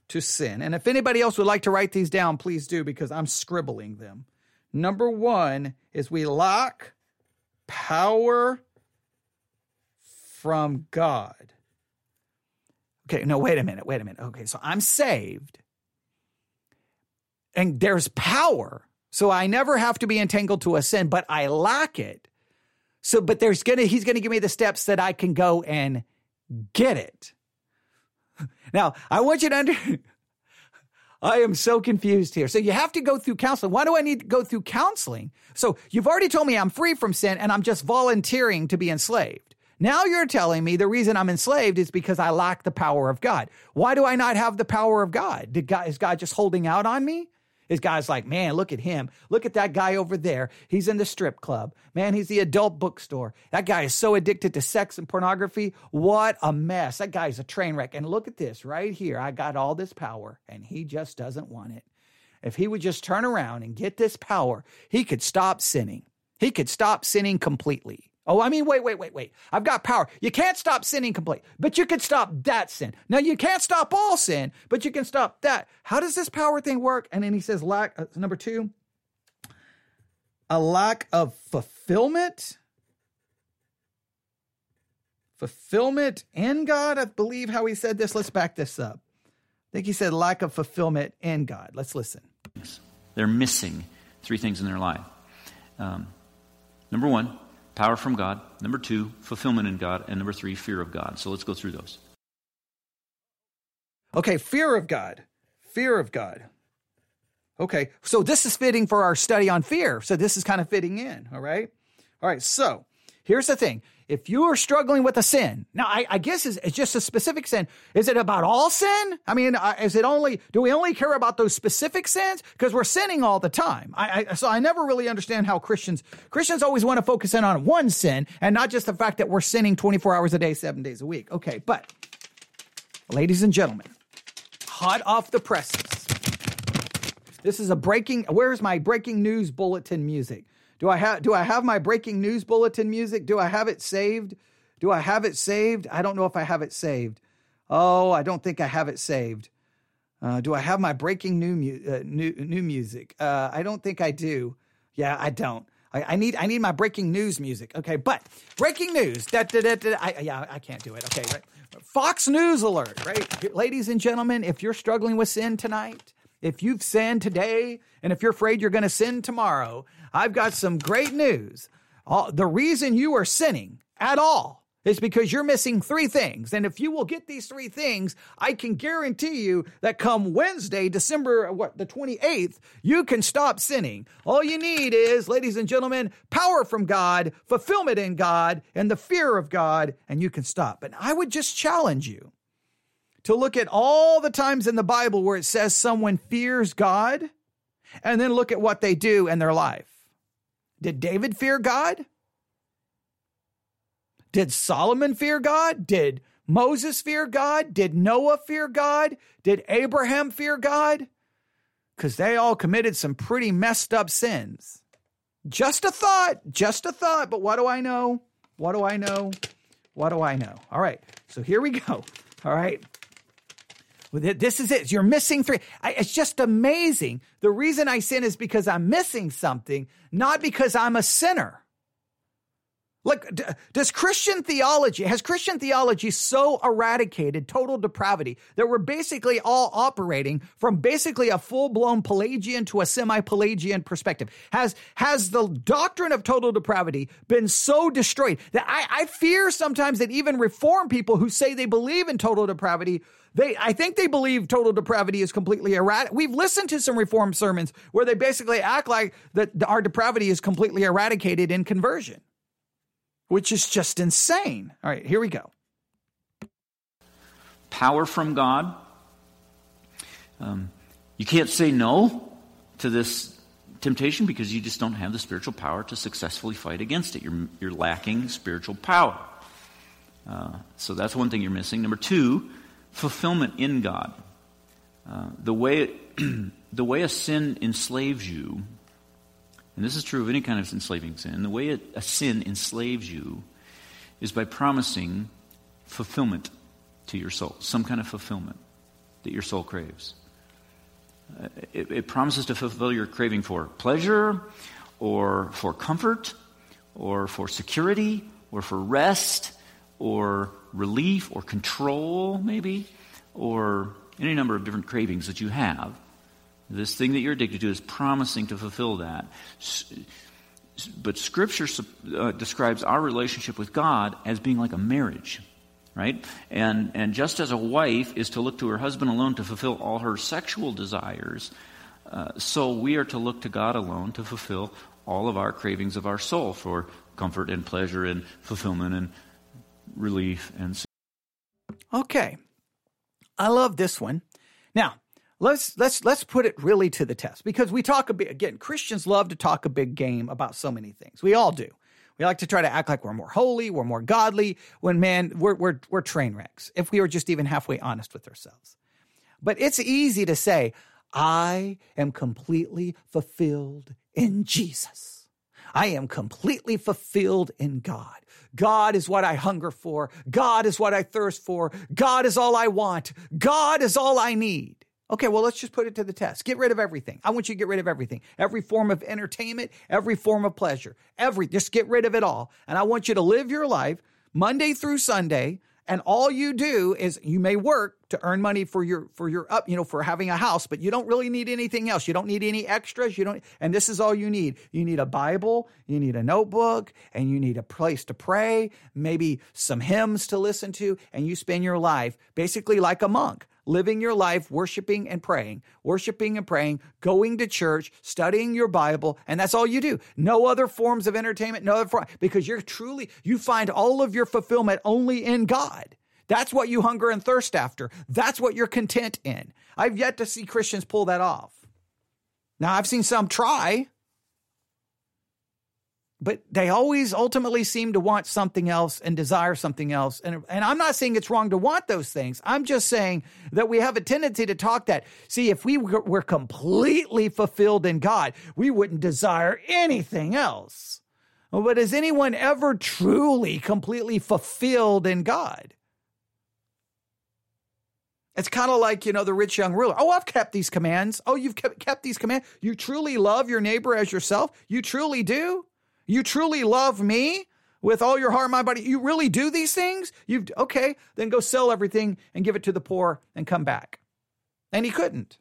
to sin. And if anybody else would like to write these down, please do because I'm scribbling them. Number one is we lack power from God. Okay, no, wait a minute, wait a minute. Okay, so I'm saved and there's power. So I never have to be entangled to a sin, but I lack it. So, but there's gonna, he's gonna give me the steps that I can go and get it. [LAUGHS] Now, I want you to under, [LAUGHS] I am so confused here. So you have to go through counseling. Why do I need to go through counseling? So you've already told me I'm free from sin and I'm just volunteering to be enslaved. Now you're telling me the reason I'm enslaved is because I lack the power of God. Why do I not have the power of God? Did God is God just holding out on me? His guy's like, man, look at him. Look at that guy over there. He's in the strip club. Man, he's the adult bookstore. That guy is so addicted to sex and pornography. What a mess. That guy's a train wreck. And look at this right here. I got all this power, and he just doesn't want it. If he would just turn around and get this power, he could stop sinning. He could stop sinning completely. Oh, I mean, wait, wait, wait, wait. I've got power. You can't stop sinning completely, but you can stop that sin. Now, you can't stop all sin, but you can stop that. How does this power thing work? And then he says, lack, uh, number two, a lack of fulfillment. Fulfillment in God, I believe how he said this. Let's back this up. I think he said lack of fulfillment in God. Let's listen. They're missing three things in their life. Um, number one, Power from God. Number two, fulfillment in God. And number three, fear of God. So let's go through those. Okay, fear of God. Fear of God. Okay, so this is fitting for our study on fear. So this is kind of fitting in. All right. All right. So here's the thing if you are struggling with a sin, now I, I guess it's, it's, just a specific sin. Is it about all sin? I mean, uh, is it only, do we only care about those specific sins? Because we're sinning all the time. I, I, so I never really understand how Christians, Christians always want to focus in on one sin and not just the fact that we're sinning 24 hours a day, seven days a week. Okay, but ladies and gentlemen, hot off the presses. This is a breaking, where's my breaking news bulletin music? Do I have do I have my breaking news bulletin music? Do I have it saved? Do I have it saved? I don't know if I have it saved. Oh, I don't think I have it saved. Uh, do I have my breaking new mu- uh, new new music? Uh, I don't think I do. Yeah, I don't. I, I, need I need my breaking news music. Okay, but breaking news. Da, da, da, da, I, yeah, I can't do it. Okay, right. Fox News alert. Right, ladies and gentlemen, if you're struggling with sin tonight, if you've sinned today, and if you're afraid you're going to sin tomorrow, I've got some great news. All, the reason you are sinning at all is because you're missing three things. And if you will get these three things, I can guarantee you that come Wednesday, December, what, the 28th, you can stop sinning. All you need is, ladies and gentlemen, power from God, fulfillment in God, and the fear of God, and you can stop. And I would just challenge you to look at all the times in the Bible where it says someone fears God, and then look at what they do in their life. Did David fear God? Did Solomon fear God? Did Moses fear God? Did Noah fear God? Did Abraham fear God? Because they all committed some pretty messed up sins. Just a thought, just a thought, but what do I know? What do I know? What do I know? All right, so here we go. All right. This is it. You're missing three. I, it's just amazing. The reason I sin is because I'm missing something, not because I'm a sinner. Like, does Christian theology, has Christian theology so eradicated total depravity that we're basically all operating from basically a full blown Pelagian to a semi Pelagian perspective? Has, has the doctrine of total depravity been so destroyed that I, I fear sometimes that even reform people who say they believe in total depravity they, I think they believe total depravity is completely erratic. We've listened to some reform sermons where they basically act like that our depravity is completely eradicated in conversion which is just insane. All right, here we go. Power from God. Um, you can't say no to this temptation because you just don't have the spiritual power to successfully fight against it. You're, you're lacking spiritual power. Uh, so that's one thing you're missing. Number two, fulfillment in God. Uh, the way [CLEARS THROAT] the way a sin enslaves you and this is true of any kind of enslaving sin, the way a sin enslaves you is by promising fulfillment to your soul, some kind of fulfillment that your soul craves. Uh, it, it promises to fulfill your craving for pleasure or for comfort or for security or for rest or relief or control, maybe, or any number of different cravings that you have. This thing that you're addicted to is promising to fulfill that. But Scripture uh, describes our relationship with God as being like a marriage, right? And, and just as a wife is to look to her husband alone to fulfill all her sexual desires, uh, so we are to look to God alone to fulfill all of our cravings of our soul for comfort and pleasure and fulfillment and relief and. Okay. I love this one. Let's let's let's put it really to the test because we talk a bit again christians love to talk a big game about so many things we all do we like to try to act like we're more holy we're more godly when man we're we're, we're train wrecks if we were just even halfway honest with ourselves but it's easy to say i am completely fulfilled in jesus i am completely fulfilled in god God is what I hunger for. God is what I thirst for. God is all I want. God is all I need. Okay, well, let's just put it to the test. Get rid of everything. I want you to get rid of everything. Every form of entertainment, every form of pleasure, every, just get rid of it all. And I want you to live your life Monday through Sunday. And all you do is you may work to earn money for your, for your up, you know, for having a house, but you don't really need anything else. You don't need any extras. You don't, and this is all you need. You need a Bible, you need a notebook, and you need a place to pray, maybe some hymns to listen to, and you spend your life basically like a monk living your life worshiping and praying, worshiping and praying, going to church, studying your Bible, and that's all you do. No other forms of entertainment, no other form, because you're truly, you find all of your fulfillment only in God. That's what you hunger and thirst after. That's what you're content in. I've yet to see Christians pull that off. Now, I've seen some try, but they always ultimately seem to want something else and desire something else. And, and I'm not saying it's wrong to want those things. I'm just saying that we have a tendency to talk that. See, if we were completely fulfilled in God, we wouldn't desire anything else. But is anyone ever truly completely fulfilled in God? It's kind of like, you know, the rich young ruler. Oh, I've kept these commands. Oh, you've kept, kept these commands. You truly love your neighbor as yourself. You truly do. You truly love me with all your heart, mind, body. You really do these things? You've okay? Then go sell everything and give it to the poor and come back. And he couldn't.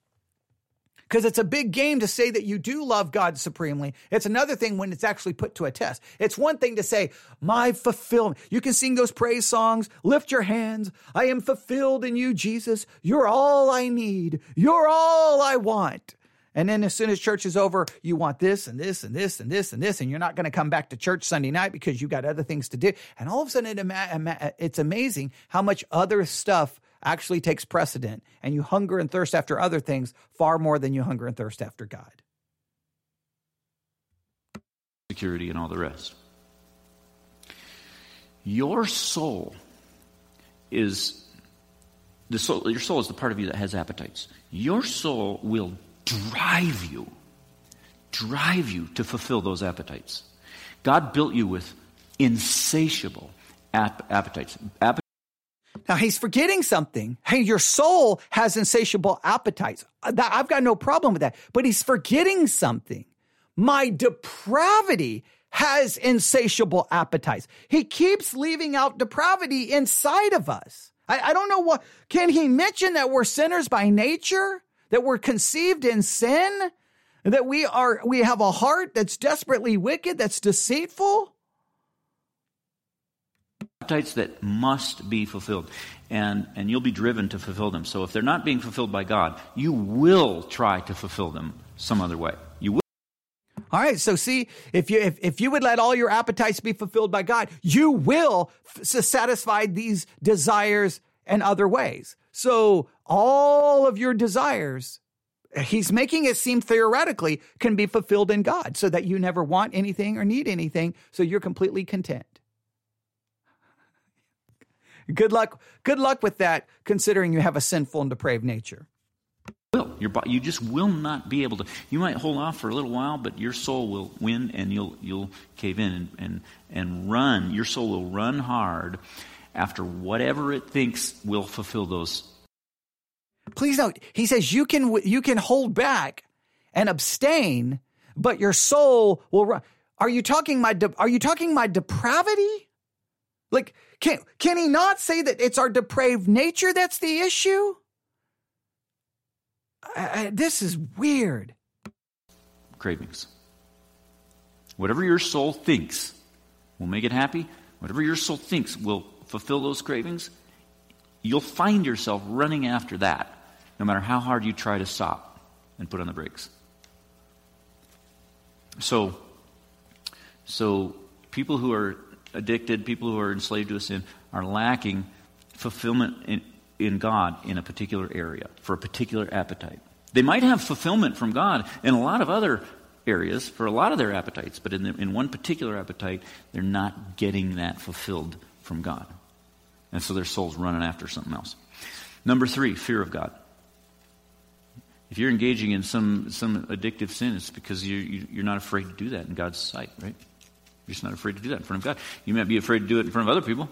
Because it's a big game to say that you do love God supremely. It's another thing when it's actually put to a test. It's one thing to say, My fulfillment. You can sing those praise songs, lift your hands. I am fulfilled in you, Jesus. You're all I need. You're all I want. And then as soon as church is over, you want this and this and this and this and this, and you're not going to come back to church Sunday night because you've got other things to do. And all of a sudden, it, it's amazing how much other stuff actually takes precedent, and you hunger and thirst after other things far more than you hunger and thirst after God. Security and all the rest. Your soul is the soul, your soul is the part of you that has appetites. Your soul will drive you, drive you to fulfill those appetites. God built you with insatiable ap- appetites. App- now he's forgetting something. Hey, your soul has insatiable appetites. Uh, I've got no problem with that, but he's forgetting something. My depravity has insatiable appetites. He keeps leaving out depravity inside of us. I, I don't know what, can he mention that we're sinners by nature? That we're conceived in sin, that we are we have a heart that's desperately wicked, that's deceitful. Appetites that must be fulfilled, and and you'll be driven to fulfill them. So if they're not being fulfilled by God, you will try to fulfill them some other way. You will. All right, so see, if you if, if you would let all your appetites be fulfilled by God, you will f- satisfy these desires in other ways. So all of your desires, he's making it seem theoretically can be fulfilled in God so that you never want anything or need anything. So you're completely content. Good luck. Good luck with that, considering you have a sinful and depraved nature. Will your you just will not be able to. You might hold off for a little while, but your soul will win, and you'll you'll cave in and and, and run. Your soul will run hard after whatever it thinks will fulfill those. Please note, he says you can you can hold back and abstain, but your soul will run. Are you talking my de- are you talking my depravity? Like can can he not say that it's our depraved nature that's the issue? I, I, this is weird. Cravings. Whatever your soul thinks will make it happy. Whatever your soul thinks will fulfill those cravings, you'll find yourself running after that, no matter how hard you try to stop and put on the brakes. So, so people who are addicted, people who are enslaved to a sin, are lacking fulfillment in, in God in a particular area for a particular appetite. They might have fulfillment from God in a lot of other areas for a lot of their appetites, but in, the, in one particular appetite, they're not getting that fulfilled from God. And so their soul's running after something else. Number three, fear of God. If you're engaging in some, some addictive sin, it's because you, you, you're not afraid to do that in God's sight, right? You're just not afraid to do that in front of God. You might be afraid to do it in front of other people.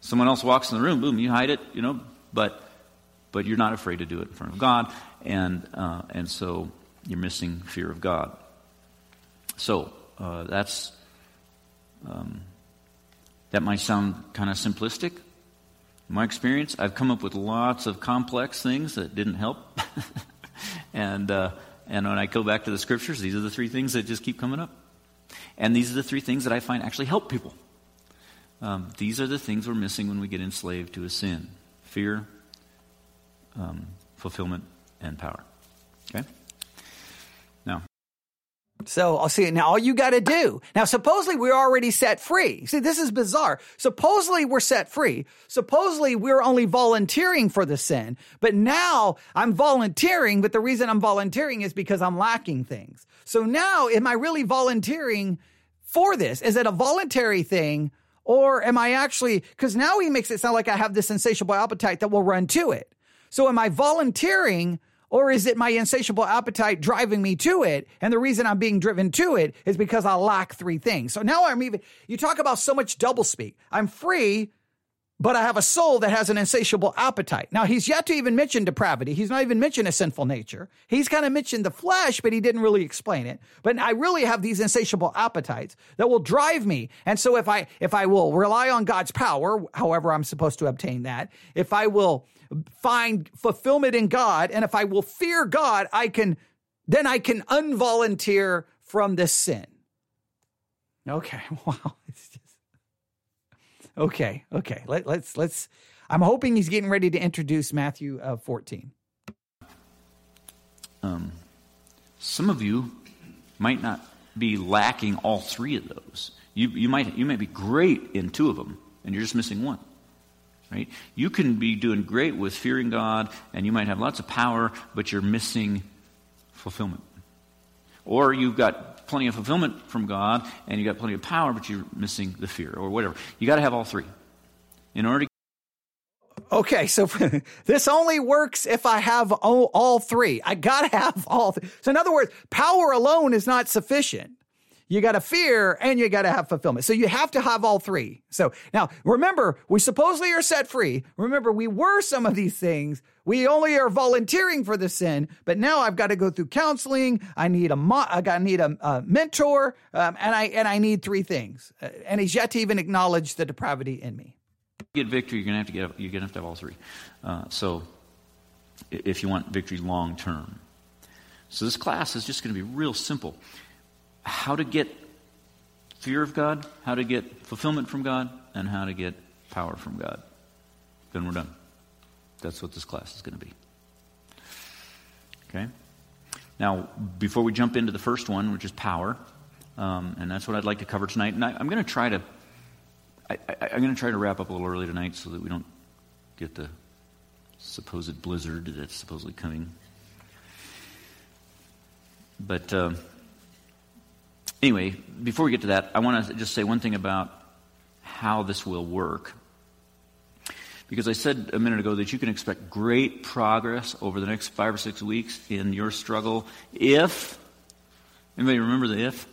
Someone else walks in the room, boom, you hide it, you know, but, but you're not afraid to do it in front of God, and, uh, and so you're missing fear of God. So uh, that's um, that might sound kind of simplistic. In my experience, I've come up with lots of complex things that didn't help. [LAUGHS] and, uh, and when I go back to the scriptures, these are the three things that just keep coming up. And these are the three things that I find actually help people. Um, these are the things we're missing when we get enslaved to a sin fear, um, fulfillment, and power. Okay? So I'll see it now. All you got to do now, supposedly we're already set free. See, this is bizarre. Supposedly we're set free. Supposedly we're only volunteering for the sin, but now I'm volunteering. But the reason I'm volunteering is because I'm lacking things. So now, am I really volunteering for this? Is it a voluntary thing, or am I actually? Because now he makes it sound like I have this insatiable appetite that will run to it. So am I volunteering? Or is it my insatiable appetite driving me to it? And the reason I'm being driven to it is because I lack three things. So now I'm even, you talk about so much doublespeak. I'm free, but I have a soul that has an insatiable appetite. Now, he's yet to even mention depravity. He's not even mentioned a sinful nature. He's kind of mentioned the flesh, but he didn't really explain it. But I really have these insatiable appetites that will drive me. And so if I, if I will rely on God's power, however I'm supposed to obtain that, if I will find fulfillment in God, and if I will fear God, I can, then I can unvolunteer from this sin. Okay. [LAUGHS] Wow. Okay, okay. Let, let's let's. I'm hoping he's getting ready to introduce Matthew uh, 14. Um, some of you might not be lacking all three of those. You you might you might be great in two of them, and you're just missing one. Right? You can be doing great with fearing God, and you might have lots of power, but you're missing fulfillment. Or you've got plenty of fulfillment from God and you've got plenty of power, but you're missing the fear or whatever. You got to have all three in order to. [LAUGHS] Okay, so [LAUGHS] this only works if I have all, all three. I got to [LAUGHS] have all. Th- so, in other words, power alone is not sufficient. You got to fear and you got to have fulfillment. So you have to have all three. So now remember, we supposedly are set free. Remember, we were some of these things. We only are volunteering for the sin, but now I've got to go through counseling. I need a, mo- I got need a, a mentor, um, and I and I need three things. Uh, and he's yet to even acknowledge the depravity in me. Get victory, you're gonna have to get you're gonna have to have all three. Uh, so if you want victory long term, so this class is just to be real simple how to get fear of God, how to get fulfillment from God, and how to get power from God. Then we're done. That's what this class is going to be. Okay? Now, before we jump into the first one, which is power, um, and that's what I'd like to cover tonight. And I, am going to try to, I, am going to try to wrap up a little early tonight so that we don't get the supposed blizzard that's supposedly coming. But. Uh, anyway, before we get to that, I want to just say one thing about how this will work. Because I said a minute ago that you can expect great progress over the next five or six weeks in your struggle if, anybody remember the if?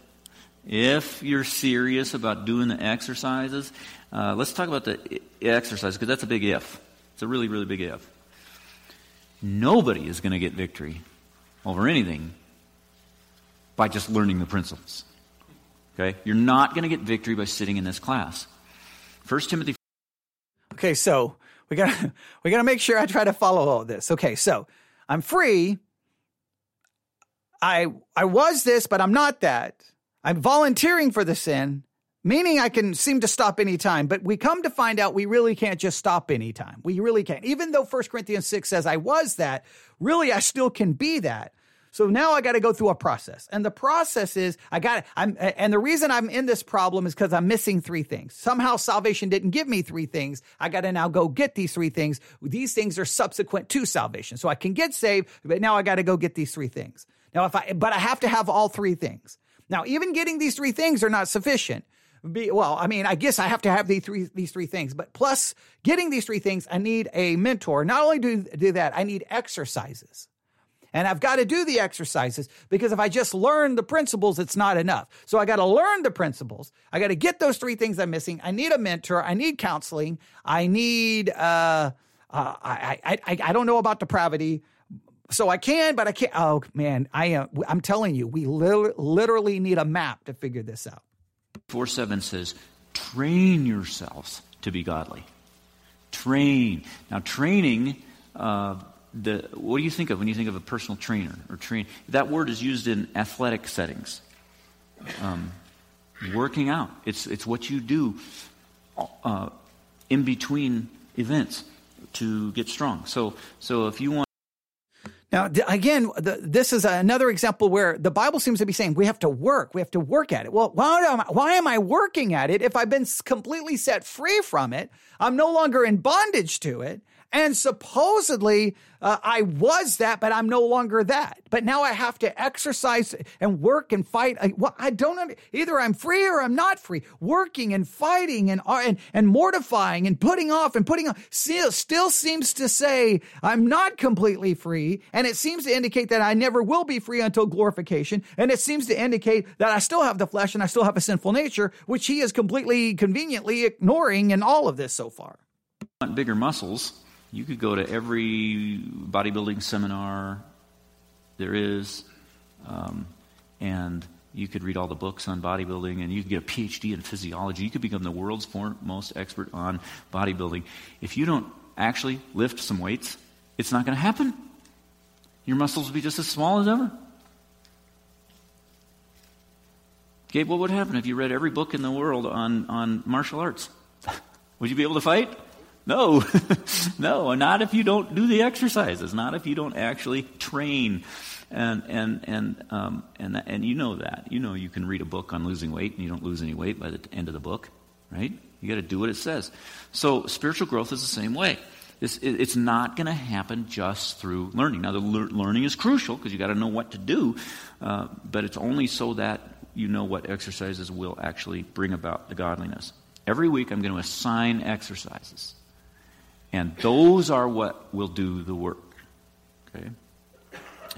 If you're serious about doing the exercises, uh, let's talk about the exercise because that's a big if. It's a really, really big if. Nobody is going to get victory over anything by just learning the principles. Okay? You're not going to get victory by sitting in this class. First Timothy. Okay, so we got to [LAUGHS] we got to make sure I try to follow all this. Okay, so I'm free. I I was this, but I'm not that. I'm volunteering for the sin, meaning I can seem to stop anytime. But we come to find out we really can't just stop anytime. We really can't. Even though 1 Corinthians 6 says I was that, really I still can be that. So now I got to go through a process. And the process is I got I'm and the reason I'm in this problem is cuz I'm missing three things. Somehow salvation didn't give me three things. I got to now go get these three things. These things are subsequent to salvation. So I can get saved, but now I got to go get these three things. Now if I but I have to have all three things. Now even getting these three things are not sufficient. Be, well, I mean, I guess I have to have these three these three things, but plus getting these three things, I need a mentor. Not only do do that, I need exercises. And I've got to do the exercises because if I just learn the principles, it's not enough. So I got to learn the principles. I got to get those three things I'm missing. I need a mentor. I need counseling. I need, uh, uh, I, I, I, I don't know about depravity. So I can, but I can't. Oh man, I am. I'm telling you, we li- literally need a map to figure this out. Four seven says, "Train yourselves to be godly." Train. Now, training uh, the, what do you think of when you think of a personal trainer or train? That word is used in athletic settings. Um, working out. It's, it's what you do uh, in between events to get strong. So, so if you want. Now, again, the, this is another example where the Bible seems to be saying we have to work. We have to work at it. Well, why am I, why am I working at it if I've been completely set free from it? I'm no longer in bondage to it. And supposedly, uh, I was that, but I'm no longer that. But now I have to exercise and work and fight. I, well, I don't either. I'm free or I'm not free. Working and fighting and uh, and and mortifying and putting off and putting on still still seems to say I'm not completely free, and it seems to indicate that I never will be free until glorification. And it seems to indicate that I still have the flesh and I still have a sinful nature, which he is completely conveniently ignoring in all of this so far. want bigger muscles, you could go to every bodybuilding seminar there is, um, and you could read all the books on bodybuilding, and you could get a PhD in physiology. You could become the world's foremost expert on bodybuilding. If you don't actually lift some weights, it's not going to happen. Your muscles will be just as small as ever. Gabe, what would happen if you read every book in the world on, on martial arts? [LAUGHS] would you be able to fight? No, [LAUGHS] no, not if you don't do the exercises, not if you don't actually train. And, and, and, um, and, and you know that. You know you can read a book on losing weight and you don't lose any weight by the end of the book, right? You got to do what it says. So spiritual growth is the same way. It's, it's not going to happen just through learning. Now, the learning is crucial because you got to know what to do, uh, but it's only so that you know what exercises will actually bring about the godliness. Every week, I'm going to assign exercises, and those are what will do the work. Okay?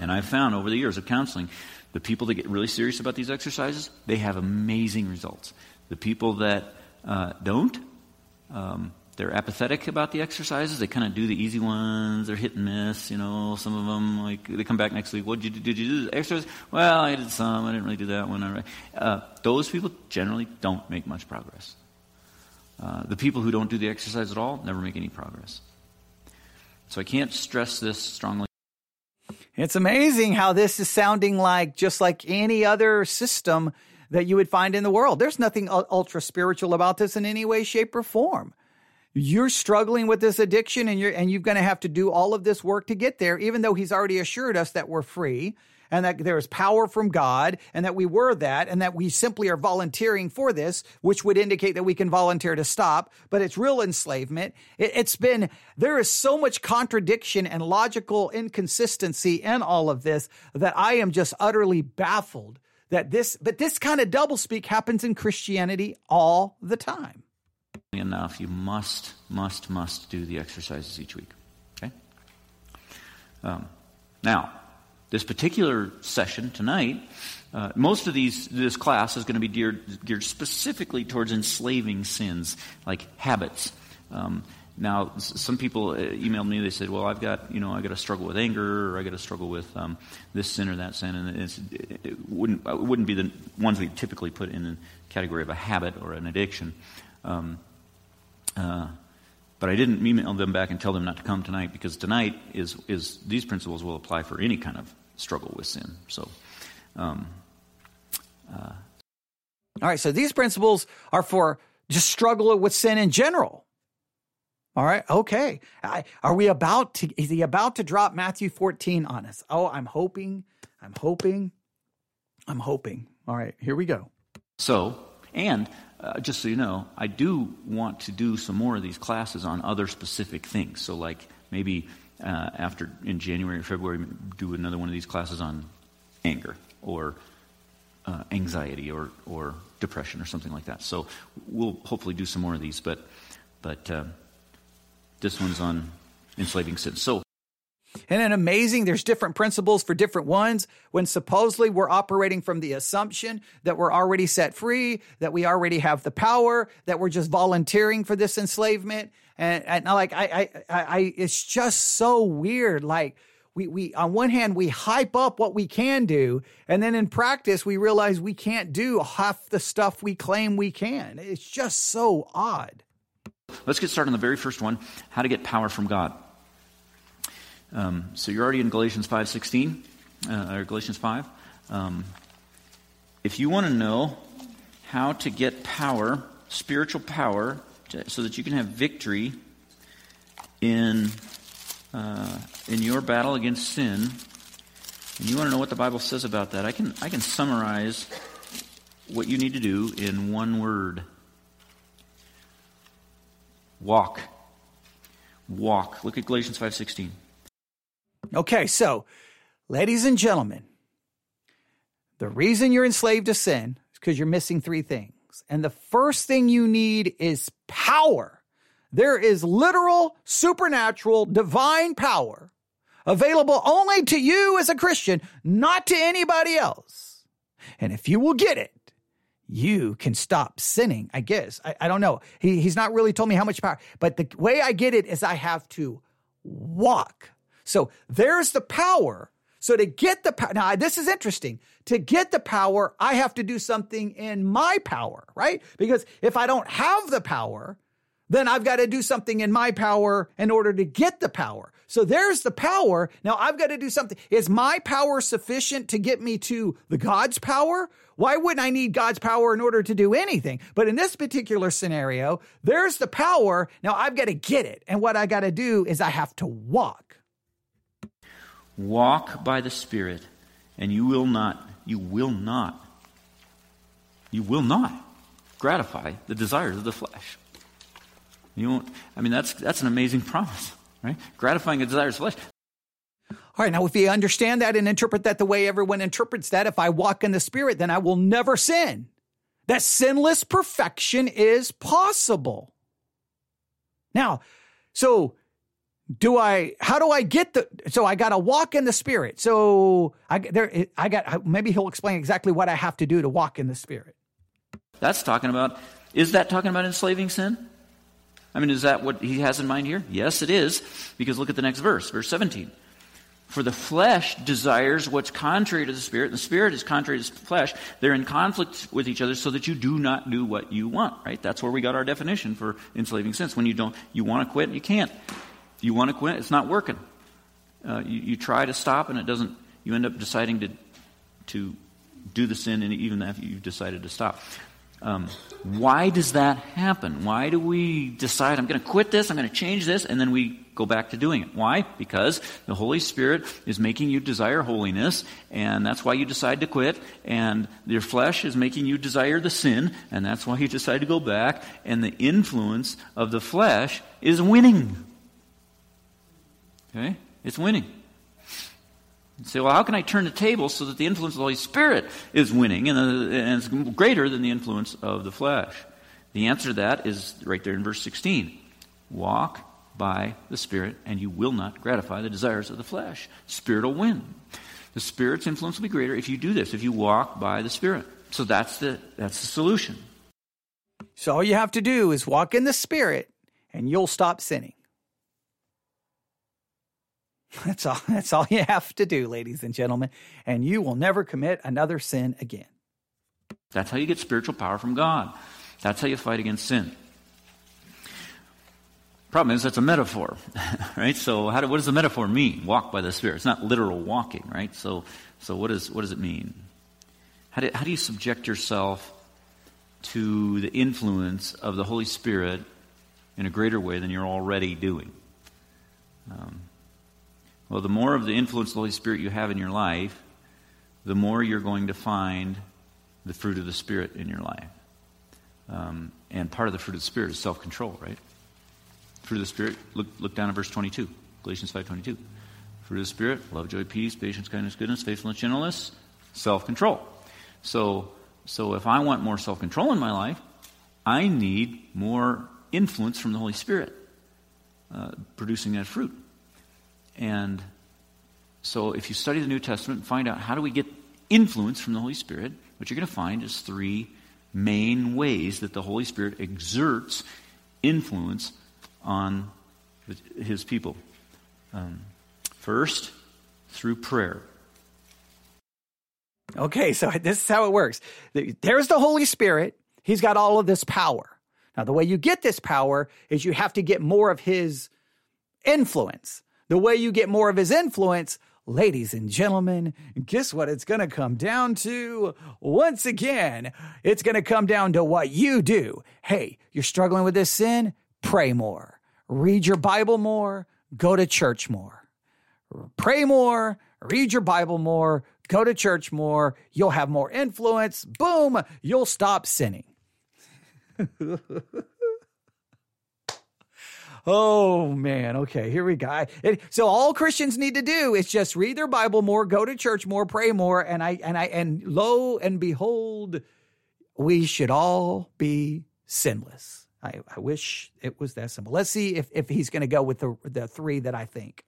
And I've found over the years of counseling, the people that get really serious about these exercises, they have amazing results. The people that uh, don't, um, they're apathetic about the exercises. They kind of do the easy ones. They're hit and miss. You know, some of them like they come back next week. What did you do? Did you do the exercise? Well, I did some. I didn't really do that one. Uh, those people generally don't make much progress. Uh, the people who don't do the exercise at all never make any progress. So I can't stress this strongly. It's amazing how this is sounding like just like any other system that you would find in the world. There's nothing ultra spiritual about this in any way, shape, or form. You're struggling with this addiction and you're and you're going to have to do all of this work to get there even though he's already assured us that we're free and that there is power from God and that we were that and that we simply are volunteering for this, which would indicate that we can volunteer to stop, but it's real enslavement. It, has been, there is so much contradiction and logical inconsistency in all of this that I am just utterly baffled that this, but this kind of doublespeak happens in Christianity all the time. Enough, you must, must, must do the exercises each week. Okay? Um, now, this particular session tonight, uh, most of these this class is going to be geared, geared specifically towards enslaving sins like habits. Um, now, some people uh, emailed me. They said, "Well, I've got you know I got to struggle with anger, or I got to struggle with um, this sin or that sin," and it wouldn't it wouldn't be the ones we typically put in the category of a habit or an addiction. Um, uh, but I didn't email them back and tell them not to come tonight because tonight is is these principles will apply for any kind of struggle with sin. So, um, uh, all right. So these principles are for just struggle with sin in general. All right. Okay. I, are we about to, is he about to drop Matthew 14 on us? Oh, I'm hoping, I'm hoping, I'm hoping. All right. Here we go. So, and uh, just so you know, I do want to do some more of these classes on other specific things. So, like maybe uh, after in January or February, do another one of these classes on anger or uh, anxiety or, or depression or something like that. So we'll hopefully do some more of these, but, but uh, this one's on enslaving sin. So and then amazing, there's different principles for different ones when supposedly we're operating from the assumption that we're already set free, that we already have the power, that we're just volunteering for this enslavement. And, and like, I, I, I, it's just so weird. Like, we, we, on one hand, we hype up what we can do. And then in practice, we realize we can't do half the stuff we claim we can. It's just so odd. Let's get started on the very first one how to get power from God. Um, so you're already in Galatians 5.16, uh, or Galatians 5. Um, if you want to know how to get power, spiritual power, so that you can have victory in, uh, in your battle against sin, and you want to know what the Bible says about that, I can, I can summarize what you need to do in one word. Walk. Walk. Look at Galatians 5:16. Okay, so, ladies and gentlemen, the reason you're enslaved to sin is because you're missing three things. And the first thing you need is power. There is literal, supernatural, divine power available only to you as a Christian, not to anybody else. And if you will get it, you can stop sinning. I guess. I, I don't know. He, he's not really told me how much power, but the way I get it is I have to walk. So there's the power. So to get the power, now this is interesting. To get the power, I have to do something in my power, right? Because if I don't have the power, then I've got to do something in my power in order to get the power. So there's the power. Now I've got to do something. Is my power sufficient to get me to the God's power? Why wouldn't I need God's power in order to do anything? But in this particular scenario, there's the power. Now I've got to get it. And what I got to do is I have to walk. Walk by the Spirit, and you will not, you will not, you will not gratify the desires of the flesh. You won't, I mean, that's, that's an amazing promise, right? Gratifying the desires of the flesh. All right, now if you understand that and interpret that the way everyone interprets that, if I walk in the Spirit, then I will never sin. That sinless perfection is possible. Now, so do I, how do I get the, so I got to walk in the Spirit. So I, there, I got, maybe he'll explain exactly what I have to do to walk in the Spirit. That's talking about, is that talking about enslaving sin? I mean, is that what he has in mind here? Yes, it is, because look at the next verse, verse 17. For the flesh desires what's contrary to the spirit, and the spirit is contrary to the flesh. They're in conflict with each other so that you do not do what you want, right? That's where we got our definition for enslaving sin. When you don't, you want to quit, you can't. You want to quit, it's not working. Uh, you, you try to stop, and it doesn't, you end up deciding to, to do the sin, and even after you've decided to stop. Um, why does that happen? Why do we decide, I'm going to quit this, I'm going to change this, and then we go back to doing it? Why? Because the Holy Spirit is making you desire holiness, and that's why you decide to quit, and your flesh is making you desire the sin, and that's why you decide to go back, and the influence of the flesh is winning. Okay? It's winning. You say, well, how can I turn the table so that the influence of the Holy Spirit is winning and, uh, and it's greater than the influence of the flesh? The answer to that is right there in verse 16. Walk by the Spirit, and you will not gratify the desires of the flesh. Spirit will win. The Spirit's influence will be greater if you do this, if you walk by the Spirit. So that's the, that's the solution. So all you have to do is walk in the Spirit, and you'll stop sinning. [LAUGHS] That's all that's all you have to do, ladies and gentlemen, and you will never commit another sin again. That's how you get spiritual power from God. That's how you fight against sin. Problem is, that's a metaphor, [LAUGHS] right? So, how do, what does the metaphor mean? Walk by the Spirit. It's not literal walking, right? So, so what, is, what does it mean? How do, how do you subject yourself to the influence of the Holy Spirit in a greater way than you're already doing? Um, well, the more of the influence of the Holy Spirit you have in your life, the more you're going to find the fruit of the Spirit in your life. Um, and part of the fruit of the Spirit is self control, right? Fruit of the Spirit, look, look down at verse 22, Galatians 5.22. Fruit of the Spirit, love, joy, peace, patience, kindness, goodness, faithfulness, gentleness, self control. So, so if I want more self control in my life, I need more influence from the Holy Spirit uh, producing that fruit. And so if you study the New Testament and find out how do we get influence from the Holy Spirit, what you're going to find is three main ways that the Holy Spirit exerts influence on his people. Um, first, through prayer. Okay, so [LAUGHS] this is how it works. There's the Holy Spirit. He's got all of this power. Now, the way you get this power is you have to get more of his influence. The way you get more of his influence, ladies and gentlemen, guess what it's going to come down to? Once again, it's going to come down to what you do. Hey, you're struggling with this sin? Pray more. Read your Bible more. Go to church more. Pray more. Read your Bible more. Go to church more. You'll have more influence. Boom, you'll stop sinning. [LAUGHS] Oh man, okay, here we go. It, so all Christians need to do is just read their Bible more, go to church more, pray more, and I and I and lo and behold, we should all be sinless. I, I wish it was that simple. Let's see if, if he's going to go with the the three that I think.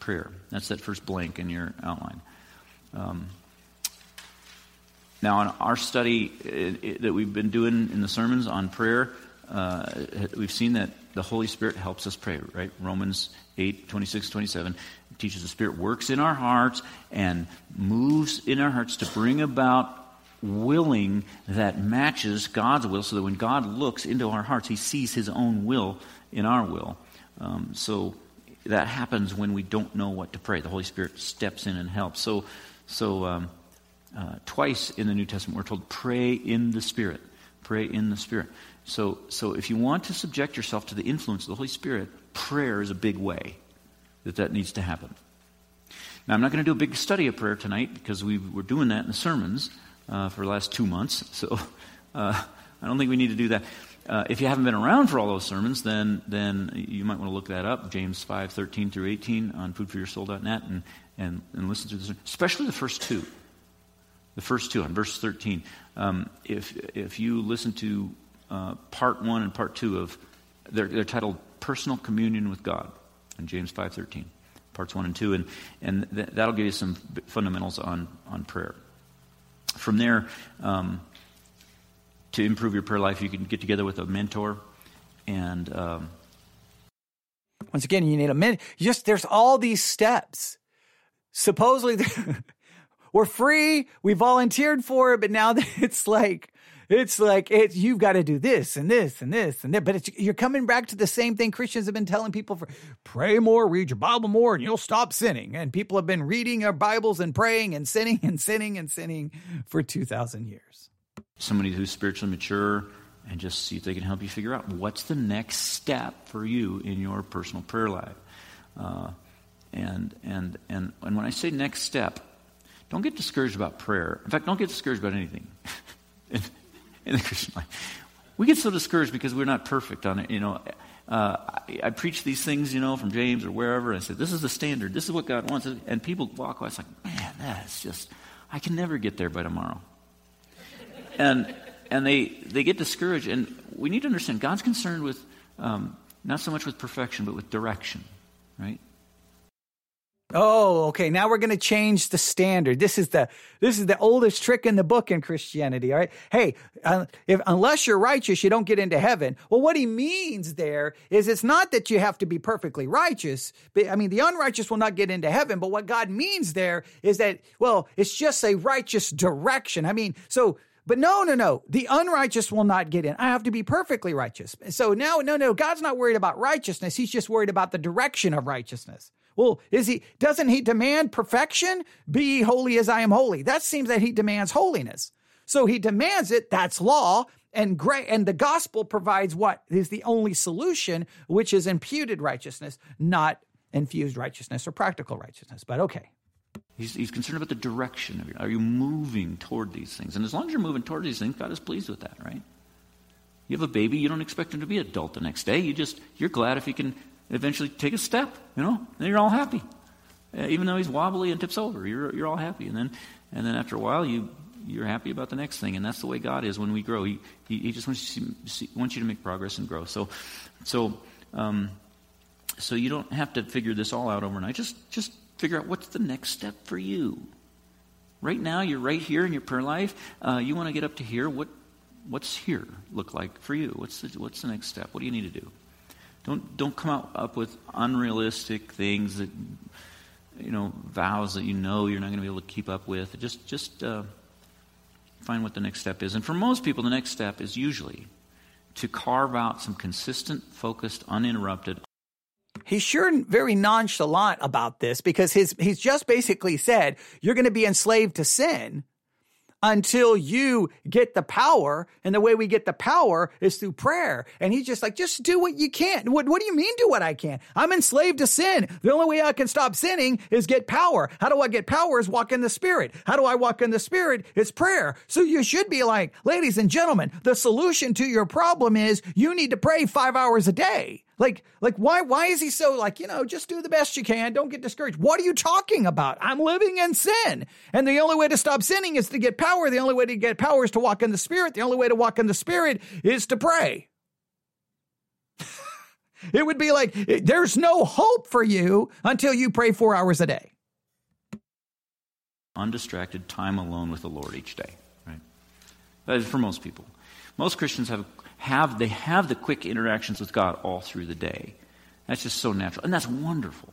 Prayer. That's that first blank in your outline. Um, now, in our study that we've been doing in the sermons on prayer, uh, we've seen that the Holy Spirit helps us pray, right? Romans 8, 26, 27 teaches the Spirit works in our hearts and moves in our hearts to bring about willing that matches God's will so that when God looks into our hearts, he sees his own will in our will. Um, so that happens when we don't know what to pray. The Holy Spirit steps in and helps. So, so um, uh, twice in the New Testament, we're told, pray in the Spirit. Pray in the Spirit. So, so if you want to subject yourself to the influence of the Holy Spirit, prayer is a big way that that needs to happen. Now, I'm not going to do a big study of prayer tonight because we were doing that in the sermons uh, for the last two months. [LAUGHS] So uh, I don't think we need to do that. Uh, if you haven't been around for all those sermons, then then you might want to look that up, James 5, 13 through 18 on foodforyoursoul.net, and, and, and listen to this, especially the first two. The first two on verse 13. Um, if, if you listen to uh, part one and part two of, they're, they're titled Personal Communion with God in James 5.13, parts one and two, and, and th- that'll give you some fundamentals on, on prayer. From there, um, to improve your prayer life, you can get together with a mentor and. Um, Once again, you need a mentor. Just there's all these steps. Supposedly, [LAUGHS] we're free. We volunteered for it, but now that [LAUGHS] it's like it's like it's you've got to do this and this and this and that. But you're coming back to the same thing Christians have been telling people for pray more, read your Bible more, and you'll stop sinning. And people have been reading their Bibles and praying and sinning and sinning and sinning for two thousand years. Somebody who's spiritually mature and just see if they can help you figure out what's the next step for you in your personal prayer life. Uh, and and and and when I say next step, don't get discouraged about prayer. In fact, don't get discouraged about anything. [LAUGHS] [LAUGHS] in the Christian life. We get so discouraged because we're not perfect on it. You know, uh, I, I, preach these things, you know, from James or wherever, and I say, this is the standard. This is what God wants. And people walk away. It's like, man, that's just, I can never get there by tomorrow. and and they, they get discouraged. And we need to understand God's concerned with um, not so much with perfection, but with direction, right? Oh, okay. Now we're going to change the standard. This is the this is the oldest trick in the book in Christianity. All right. Hey, uh, if unless you're righteous, you don't get into heaven. Well, what he means there is it's not that you have to be perfectly righteous. But I mean, the unrighteous will not get into heaven. But what God means there is that well, it's just a righteous direction. I mean, so. But no, no, no. The unrighteous will not get in. I have to be perfectly righteous. So now, no, no. God's not worried about righteousness. He's just worried about the direction of righteousness. Well, is he doesn't he demand perfection? Be ye holy as I am holy. That seems that he demands holiness. So he demands it, that's law, and great and the gospel provides what is the only solution, which is imputed righteousness, not infused righteousness or practical righteousness. But okay. He's, he's concerned about the direction of you. Are you moving toward these things? And as long as you're moving toward these things, God is pleased with that, right? You have a baby, you don't expect him to be adult the next day. You just you're glad if he can eventually take a step, you know, and you're all happy. Even though he's wobbly and tips over, you're, you're all happy. And then, and then after a while, you, you're happy about the next thing. And that's the way God is when we grow. He, he, he just wants you, to see, wants you to make progress and grow. So, so, um, so you don't have to figure this all out overnight. Just, just figure out what's the next step for you. Right now, you're right here in your prayer life. Uh, you want to get up to here. What, what's here look like for you? What's the, what's the next step? What do you need to do? Don't, don't come up with unrealistic things that, you know, vows that you know you're not going to be able to keep up with. Just, just uh, find what the next step is. And for most people, the next step is usually to carve out some consistent, focused, uninterrupted. He's sure very nonchalant about this because his, he's just basically said, you're going to be enslaved to sin until you get the power. And the way we get the power is through prayer. And he's just like, just do what you can. What, what do you mean do what I can? I'm enslaved to sin. The only way I can stop sinning is get power. How do I get power is walk in the spirit. How do I walk in the spirit? It's prayer. So you should be like, ladies and gentlemen, the solution to your problem is you need to pray five hours a day. Like, like why why is he so like, you know, just do the best you can, don't get discouraged. What are you talking about? I'm living in sin. And the only way to stop sinning is to get power. The only way to get power is to walk in the spirit. The only way to walk in the spirit is to pray. [LAUGHS] it would be like there's no hope for you until you pray 4 hours a day. Undistracted time alone with the Lord each day, right? That is for most people. Most Christians have, have, they have the quick interactions with God all through the day. That's just so natural. And that's wonderful.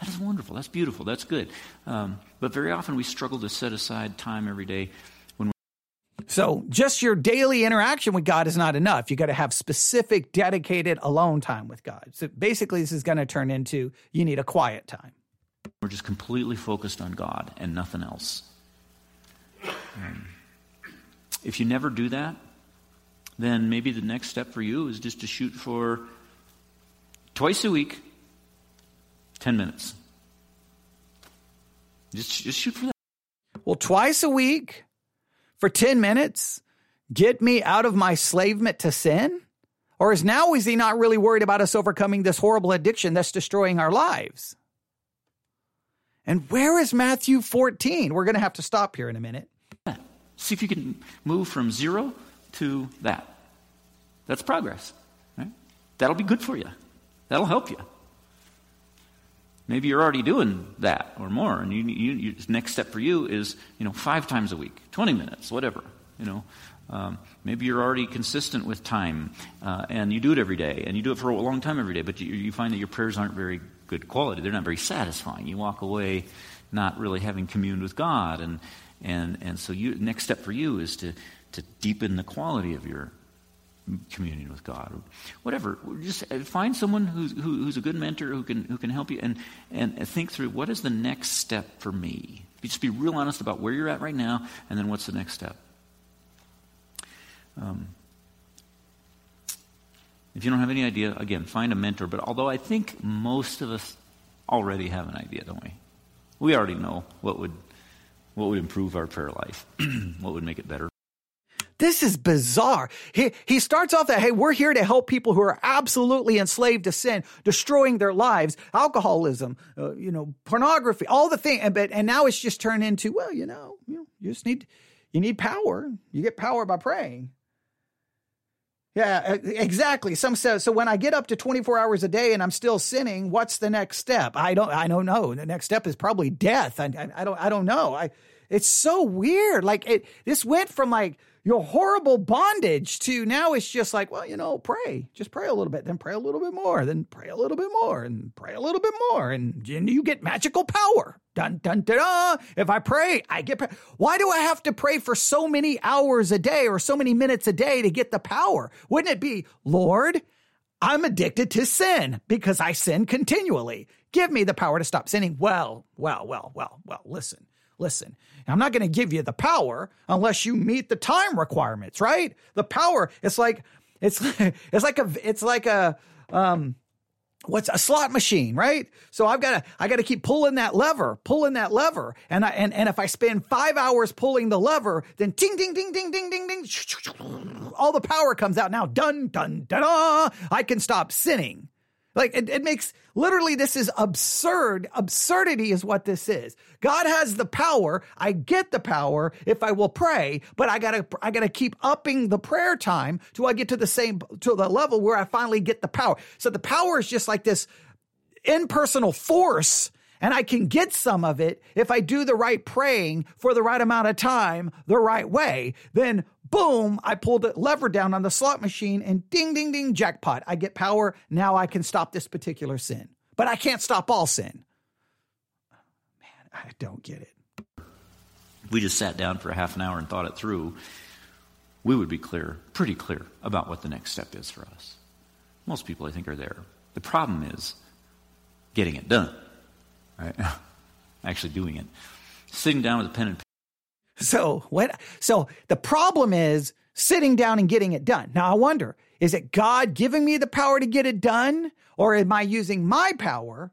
That is wonderful. That's beautiful. That's good. Um, but very often we struggle to set aside time every day when we. so just your daily interaction with God is not enough. You got to have specific, dedicated alone time with God. So basically, this is going to turn into you need a quiet time. We're just completely focused on God and nothing else. Um, if you never do that, then maybe the next step for you is just to shoot for twice a week, 10 minutes. Just, just shoot for that. Well, twice a week, for 10 minutes get me out of my slavement to sin? Or is now is he not really worried about us overcoming this horrible addiction that's destroying our lives? And where is Matthew 14? We're going to have to stop here in a minute. See if you can move from zero to that. That's progress. Right? That'll be good for you. That'll help you. Maybe you're already doing that or more, and you, you, you, next step for you is you know five times a week, 20 minutes, whatever. You know, um, maybe you're already consistent with time, uh, and you do it every day, and you do it for a long time every day. But you, you find that your prayers aren't very good quality; they're not very satisfying. You walk away not really having communed with God, and and and so you next step for you is to to deepen the quality of your communion with God, whatever. Just find someone who's, who, who's a good mentor who can, who can help you and, and think through what is the next step for me. Just be real honest about where you're at right now and then what's the next step. Um, if you don't have any idea, again, find a mentor. But although I think most of us already have an idea, don't we? We already know what would, what would improve our prayer life, [CLEARS THROAT] what would make it better. This is bizarre. He, he starts off that, hey, we're here to help people who are absolutely enslaved to sin, destroying their lives, alcoholism, uh, you know, pornography, all the things. And, but, and now it's just turned into, well, you know, you, know, you just need, you need power. You get power by praying. Yeah, exactly. Some says so. When I get up to 24 hours a day and I'm still sinning, what's the next step? I don't. I don't know. The next step is probably death. I, I, I don't. I don't know. I. It's so weird. Like it. This went from like your horrible bondage to now it's just like, well, you know, pray. Just pray a little bit, then pray a little bit more, then pray a little bit more, and pray a little bit more, and, and you get magical power. Dun dun dun. da. If I pray, I get. Why do I have to pray for so many hours a day or so many minutes a day to get the power? Wouldn't it be, Lord? I'm addicted to sin because I sin continually. Give me the power to stop sinning. Well, well, well, well, well, listen, listen. I'm not going to give you the power unless you meet the time requirements, right? The power, it's like, it's, [LAUGHS] it's like a, it's like a, um, what's a slot machine, right? So I've got to, I got to keep pulling that lever, pulling that lever. And I, and, and if I spend five hours pulling the lever, then ding, ding, ding, ding, ding, ding, ding, [SNIFFS] all the power comes out. Now, dun, dun, dun, I can stop sinning. Like it, it makes literally this is absurd. Absurdity is what this is. God has the power. I get the power if I will pray, but I gotta I gotta keep upping the prayer time till I get to the same to the level where I finally get the power. So the power is just like this impersonal force and I can get some of it if I do the right praying for the right amount of time, the right way, then boom, I pull the lever down on the slot machine and ding, ding, ding, jackpot. I get power. Now I can stop this particular sin. But I can't stop all sin. Man, I don't get it. We just sat down for a half an hour and thought it through. We would be clear, pretty clear, about what the next step is for us. Most people, I think, are there. The problem is getting it done, right? [LAUGHS] Actually doing it. Sitting down with a pen and [LAUGHS] so what? So the problem is sitting down and getting it done. Now I wonder, is it God giving me the power to get it done? Or am I using my power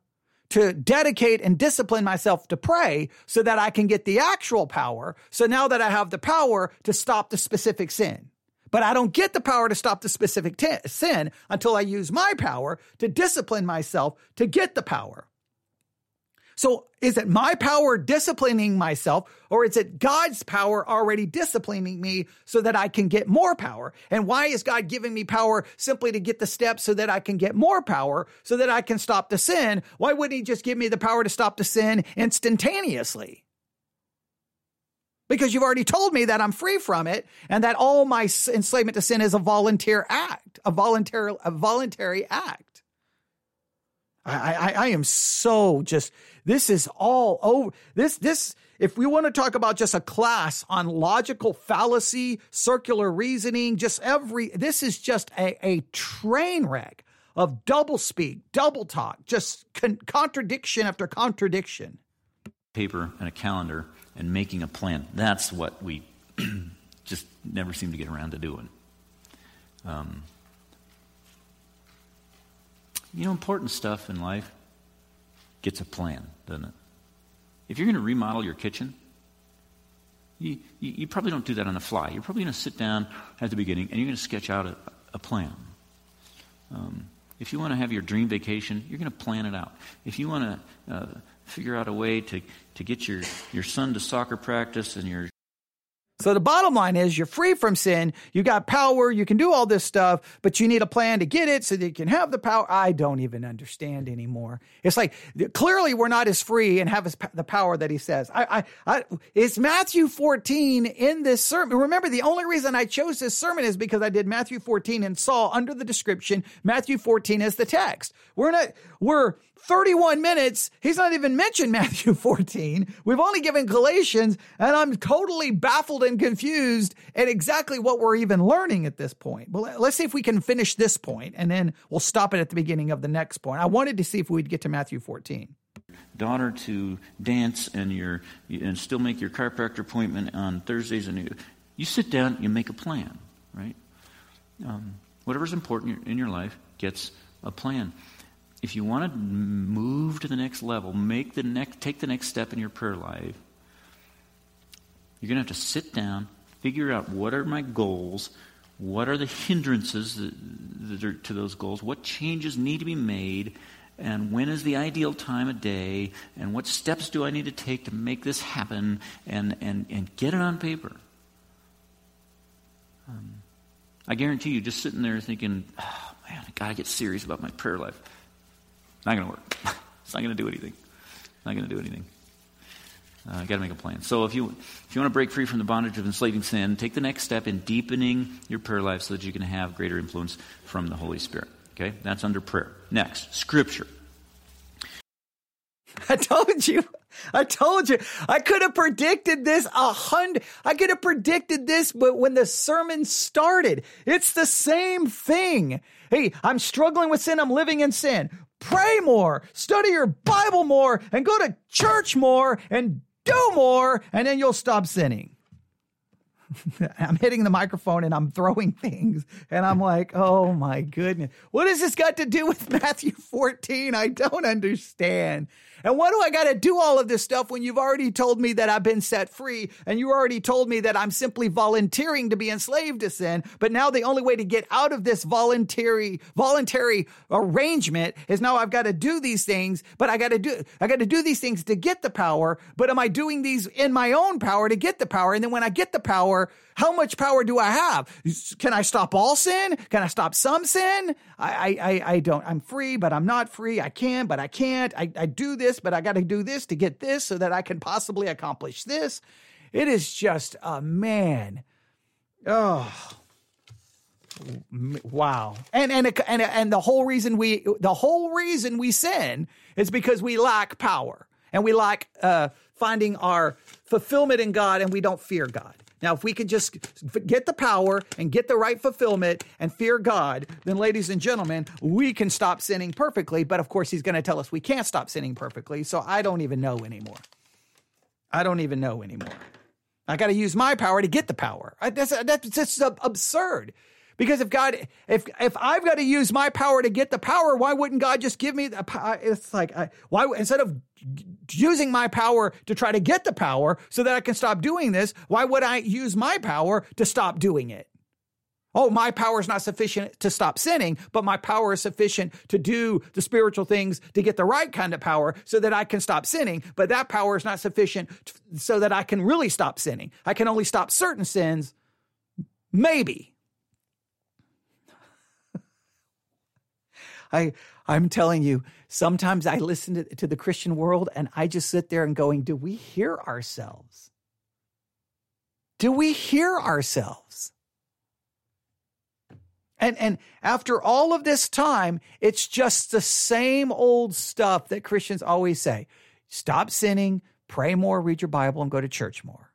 to dedicate and discipline myself to pray so that I can get the actual power? So now that I have the power to stop the specific sin. But I don't get the power to stop the specific t- sin until I use my power to discipline myself to get the power. So is it my power disciplining myself or is it God's power already disciplining me so that I can get more power? And why is God giving me power simply to get the steps so that I can get more power so that I can stop the sin? Why wouldn't he just give me the power to stop the sin instantaneously? because you've already told me that I'm free from it and that all my enslavement to sin is a volunteer act, a voluntary, a voluntary act. I, I, I am so just, this is all over. This, this, if we want to talk about just a class on logical fallacy, circular reasoning, just every, this is just a, a train wreck of double speak, double talk, just con- contradiction after contradiction. Paper and a calendar and making a plan. That's what we [CLEARS THROAT] just never seem to get around to doing. Um, you know, important stuff in life gets a plan, doesn't it? If you're going to remodel your kitchen, you, you, you, probably don't do that on the fly. You're probably going to sit down at the beginning and you're going to sketch out a, a plan. Um, if you want to have your dream vacation, you're going to plan it out. If you want to uh, figure out a way to, to get your, your son to soccer practice and your so the bottom line is you're free from sin. You got power. You can do all this stuff, but you need a plan to get it so that you can have the power. I don't even understand anymore. It's like clearly we're not as free and have the power that he says. I, I, I, it's Matthew 14 in this sermon. Remember, the only reason I chose this sermon is because I did Matthew 14 and saw under the description Matthew 14 as the text. We're not, we're 31 minutes. He's not even mentioned Matthew [LAUGHS] 14. We've only given Galatians, and I'm totally baffled and confused at exactly what we're even learning at this point. But let's see if we can finish this point, and then we'll stop it at the beginning of the next point. I wanted to see if we'd get to Matthew 14 daughter to dance and your and still make your chiropractor appointment on Thursdays and you, you sit down you make a plan right um, whatever's important in your life gets a plan if you want to move to the next level, make the next, take the next step in your prayer life, you're going to have to sit down, figure out what are my goals, what are the hindrances that, that are to those goals, what changes need to be made, and when is the ideal time of day, and what steps do I need to take to make this happen, and, and, and get it on paper. Um, I guarantee you, just sitting there thinking, oh, man, I got to get serious about my prayer life. Not going to work. [LAUGHS] it's not going to do anything. Not going to do anything. Uh, got to make a plan. So if you if you want to break free from the bondage of enslaving sin, take the next step in deepening your prayer life so that you can have greater influence from the Holy Spirit. Okay, that's under prayer. Next, Scripture. [LAUGHS] I told you. I told you. I could have predicted this a hundred. I could have predicted this, but when the sermon started, it's the same thing. Hey, I'm struggling with sin. I'm living in sin pray more, study your Bible more, and go to church more and do more, and then you'll stop sinning. [LAUGHS] I'm hitting the microphone and I'm throwing [LAUGHS] things, and I'm like, oh my goodness. What has this got to do with [LAUGHS] Matthew 14? I don't understand. And why do I got to do all of this stuff when you've already told me that I've been set free and you already told me that I'm simply volunteering to be enslaved to sin? But now the only way to get out of this voluntary, voluntary arrangement is now I've got to do these things, but I got to do, I got to do these things to get the power. But am I doing these in my own power to get the power? And then when I get the power, how much power do I have? Can I stop all sin? Can I stop some sin? I, I, I don't, I'm free, but I'm not free. I can, but I can't. I, I do this, but I got to do this to get this so that I can possibly accomplish this. It is just a man. Oh, wow. And, and, and, and the whole reason we, the whole reason we sin is because we lack power and we lack, uh, finding our fulfillment in God and we don't fear God. Now, if we can just get the power and get the right fulfillment and fear God, then, ladies and gentlemen, we can stop sinning perfectly. But of course, He's going to tell us we can't stop sinning perfectly. So I don't even know anymore. I don't even know anymore. I got to use my power to get the power. I, that's that's just absurd. Because if God, if if I've got to use my power to get the power, why wouldn't God just give me the? power? It's like uh, why instead of using my power to try to get the power so that I can stop doing this, why would I use my power to stop doing it? Oh, my power is not sufficient to stop sinning, but my power is sufficient to do the spiritual things to get the right kind of power so that I can stop sinning. But that power is not sufficient so that I can really stop sinning. I can only stop certain sins, maybe. [LAUGHS] I, I'm telling you, sometimes I listen to, to the Christian world and I just sit there and going, do we hear ourselves? Do we hear ourselves? And, and after all of this time, it's just the same old stuff that Christians always say stop sinning, pray more, read your Bible, and go to church more.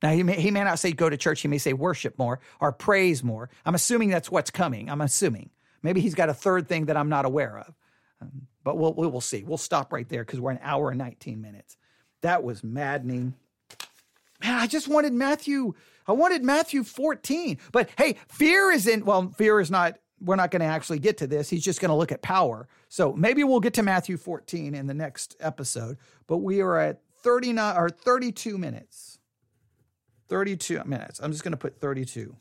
Now, he may, he may not say go to church, he may say worship more or praise more. I'm assuming that's what's coming. I'm assuming. Maybe he's got a third thing that I'm not aware of. Um, but we'll, we will see. We'll stop right there because we're an hour and 19 minutes. That was maddening. Man, I just wanted Matthew. I wanted Matthew 14. But hey, fear isn't, well, fear is not, we're not going to actually get to this. He's just going to look at power. So maybe we'll get to Matthew 14 in the next episode. But we are at 39 or 32 minutes. 32 minutes. I'm just going to put 32.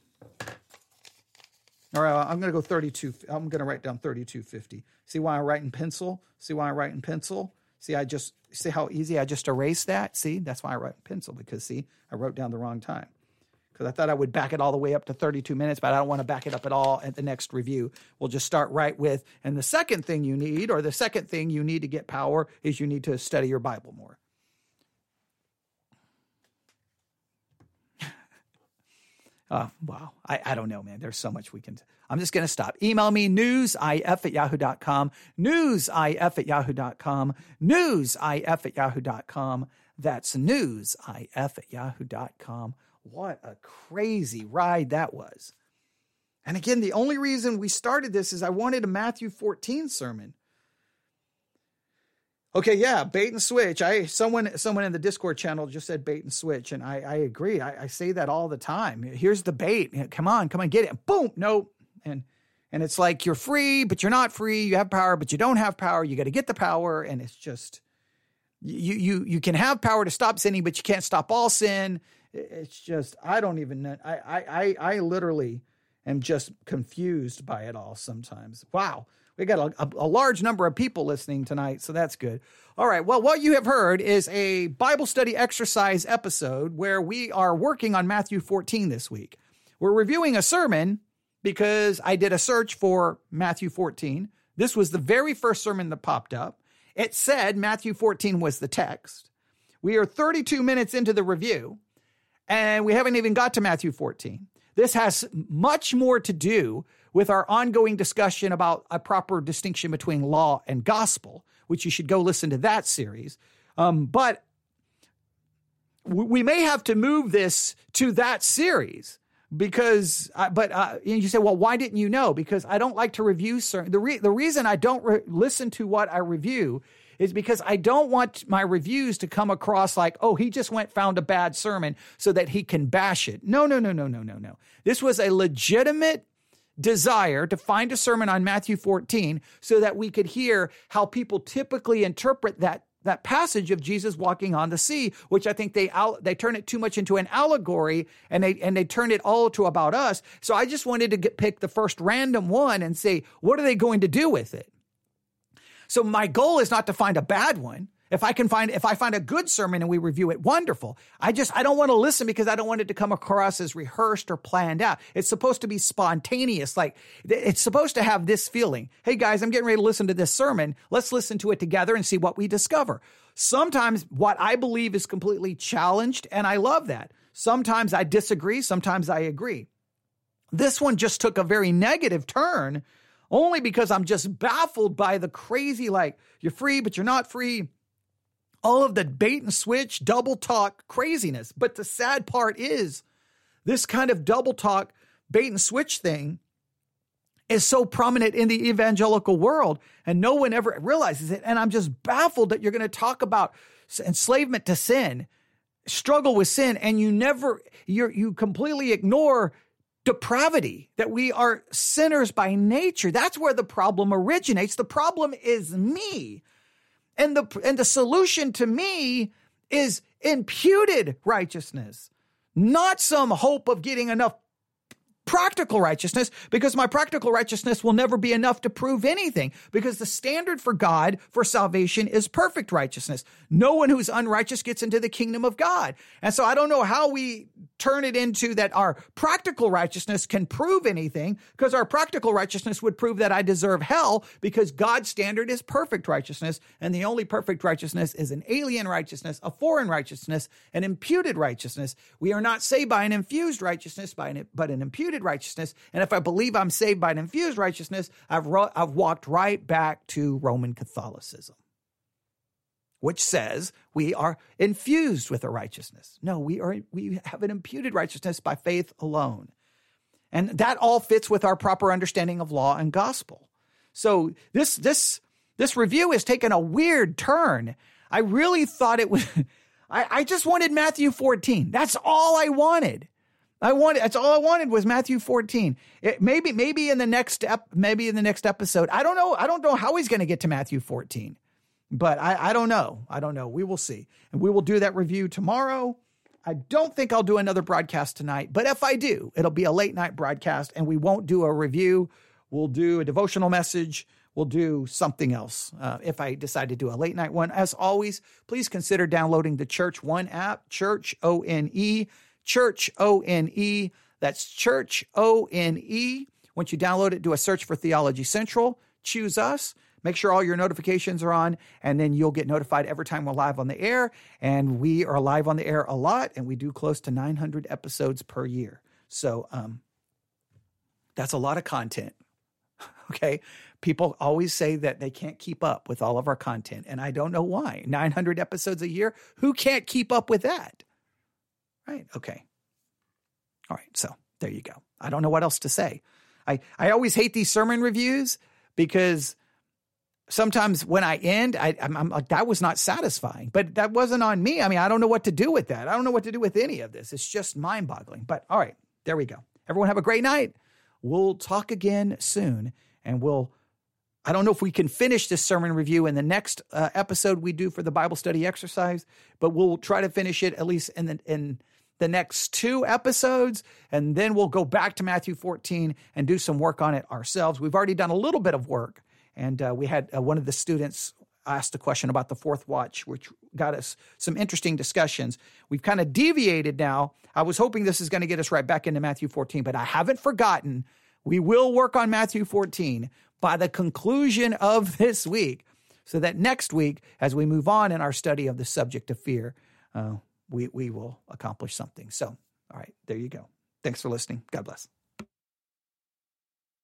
All right, I'm going to go 32. I'm going to write down 3250. See why I write in pencil? See why I write in pencil? See, I just see how easy I just erased that. See, that's why I write in pencil because see, I wrote down the wrong time because I thought I would back it all the way up to 32 minutes, but I don't want to back it up at all at the next review. We'll just start right with, and the second thing you need, or the second thing you need to get power, is you need to study your Bible more. Uh, wow. I, I don't know, man. There's so much we can. I'm just going to stop. Email me newsif at yahoo.com, newsif at yahoo.com, newsif at yahoo.com. That's newsif at yahoo.com. What a crazy ride that was. And again, the only reason we started this is I wanted a Matthew 14 sermon. Okay, yeah, bait and switch. I someone someone in the Discord channel just said bait and switch, and I, I agree. I, I say that all the time. Here's the bait. Come on, come on, get it. Boom, nope. And and it's like you're free, but you're not free. You have power, but you don't have power. You got to get the power, and it's just you you you can have power to stop sinning, but you can't stop all sin. It's just I don't even know. I I, I literally am just confused by it all sometimes. Wow. We got a, a, large number of people listening tonight, so that's good. All right. Well, what you have heard is a Bible study exercise episode where we are working on Matthew 14 this week. We're reviewing a sermon because I did a search for Matthew 14. This was the very first sermon that popped up. It said Matthew 14 was the text. We are 32 minutes into the review, and we haven't even got to Matthew 14. This has much more to do with our ongoing discussion about a proper distinction between law and gospel, which you should go listen to that series. Um, but we may have to move this to that series because uh, but uh, you say well why didn't you know? Because i don't like to review certain the, re- the reason i don't re- listen to what i review is because i don't want my reviews to come across like oh he just went found a bad sermon so that he can bash it. No no no no no no no. This was a legitimate desire to find a sermon on Matthew 14 so that we could hear how people typically interpret that that passage of Jesus walking on the sea, which I think they they turn it too much into an allegory and they and they turn it all to about us. So I just wanted to get, pick the first random one and say, what are they going to do with it? So my goal is not to find a bad one. If I can find, if I find a good sermon and we review it, wonderful. I just, I don't want to listen because I don't want it to come across as rehearsed or planned out. It's supposed to be spontaneous. Like it's supposed to have this feeling. Hey guys, I'm getting ready to listen to this sermon. Let's listen to it together and see what we discover. Sometimes what I believe is completely challenged and I love that. Sometimes I disagree. Sometimes I agree. This one just took a very negative turn only because I'm just baffled by the crazy, like, you're free, but you're not free all of the bait and switch, double talk craziness. But the sad part is this kind of double talk, bait and switch thing is so prominent in the evangelical world and no one ever realizes it. And I'm just baffled that you're going to talk about enslavement to sin, struggle with sin, and you never, you you completely ignore depravity, that we are sinners by nature. That's where the problem originates. The problem is me. And the and the solution to me is imputed righteousness, not some hope of getting enough practical righteousness because my practical righteousness will never be enough to prove anything because the standard for God for salvation is perfect righteousness. No one who's unrighteous gets into the kingdom of God. And so I don't know how we turn it into that our practical righteousness can prove anything because our practical righteousness would prove that I deserve hell because God's standard is perfect righteousness. And the only perfect righteousness is an alien righteousness, a foreign righteousness, an imputed righteousness. We are not saved by an infused righteousness, by an, but an imputed righteousness. And if I believe I'm saved by an infused righteousness, I've, I've walked right back to Roman Catholicism, which says we are infused with a righteousness. No, we are we have an imputed righteousness by faith alone. And that all fits with our proper understanding of law and gospel. So this this this review has taken a weird turn. I really thought it was [LAUGHS] I, I just wanted Matthew 14. That's all I wanted. I wanted that's all I wanted was Matthew 14. It, maybe maybe in the next ep, maybe in the next episode. I don't know. I don't know how he's going to get to Matthew 14. But I, I don't know. I don't know. We will see. And we will do that review tomorrow. I don't think I'll do another broadcast tonight, but if I do, it'll be a late night broadcast and we won't do a review. We'll do a devotional message. We'll do something else uh, if I decide to do a late night one. As always, please consider downloading the Church One app, Church O N E Church O N E. That's Church O N E. Once you download it, do a search for Theology Central, choose us. Make sure all your notifications are on, and then you'll get notified every time we're live on the air. And we are live on the air a lot, and we do close to 900 episodes per year. So um, that's a lot of content. [LAUGHS] okay. People always say that they can't keep up with all of our content, and I don't know why. 900 episodes a year? Who can't keep up with that? Right. Okay. All right. So there you go. I don't know what else to say. I, I always hate these sermon reviews because sometimes when I end, I, I'm, I'm, like, that was not satisfying, but that wasn't on me. I mean, I don't know what to do with that. I don't know what to do with any of this. It's just mind boggling. But all right, there we go. Everyone have a great night. We'll talk again soon and we'll I don't know if we can finish this sermon review in the next uh, episode we do for the Bible study exercise, but we'll try to finish it at least in the in the next two episodes, and then we'll go back to Matthew 14 and do some work on it ourselves. We've already done a little bit of work, and uh, we had uh, one of the students asked a question about the fourth watch, which got us some interesting discussions. We've kind of deviated now. I was hoping this is going to get us right back into Matthew 14, but I haven't forgotten. We will work on Matthew 14 by the conclusion of [LAUGHS] this week, so that next week, as we move on in our study of the subject of fear, uh, we, we will accomplish something. So, all right, there you go. Thanks for listening. God bless.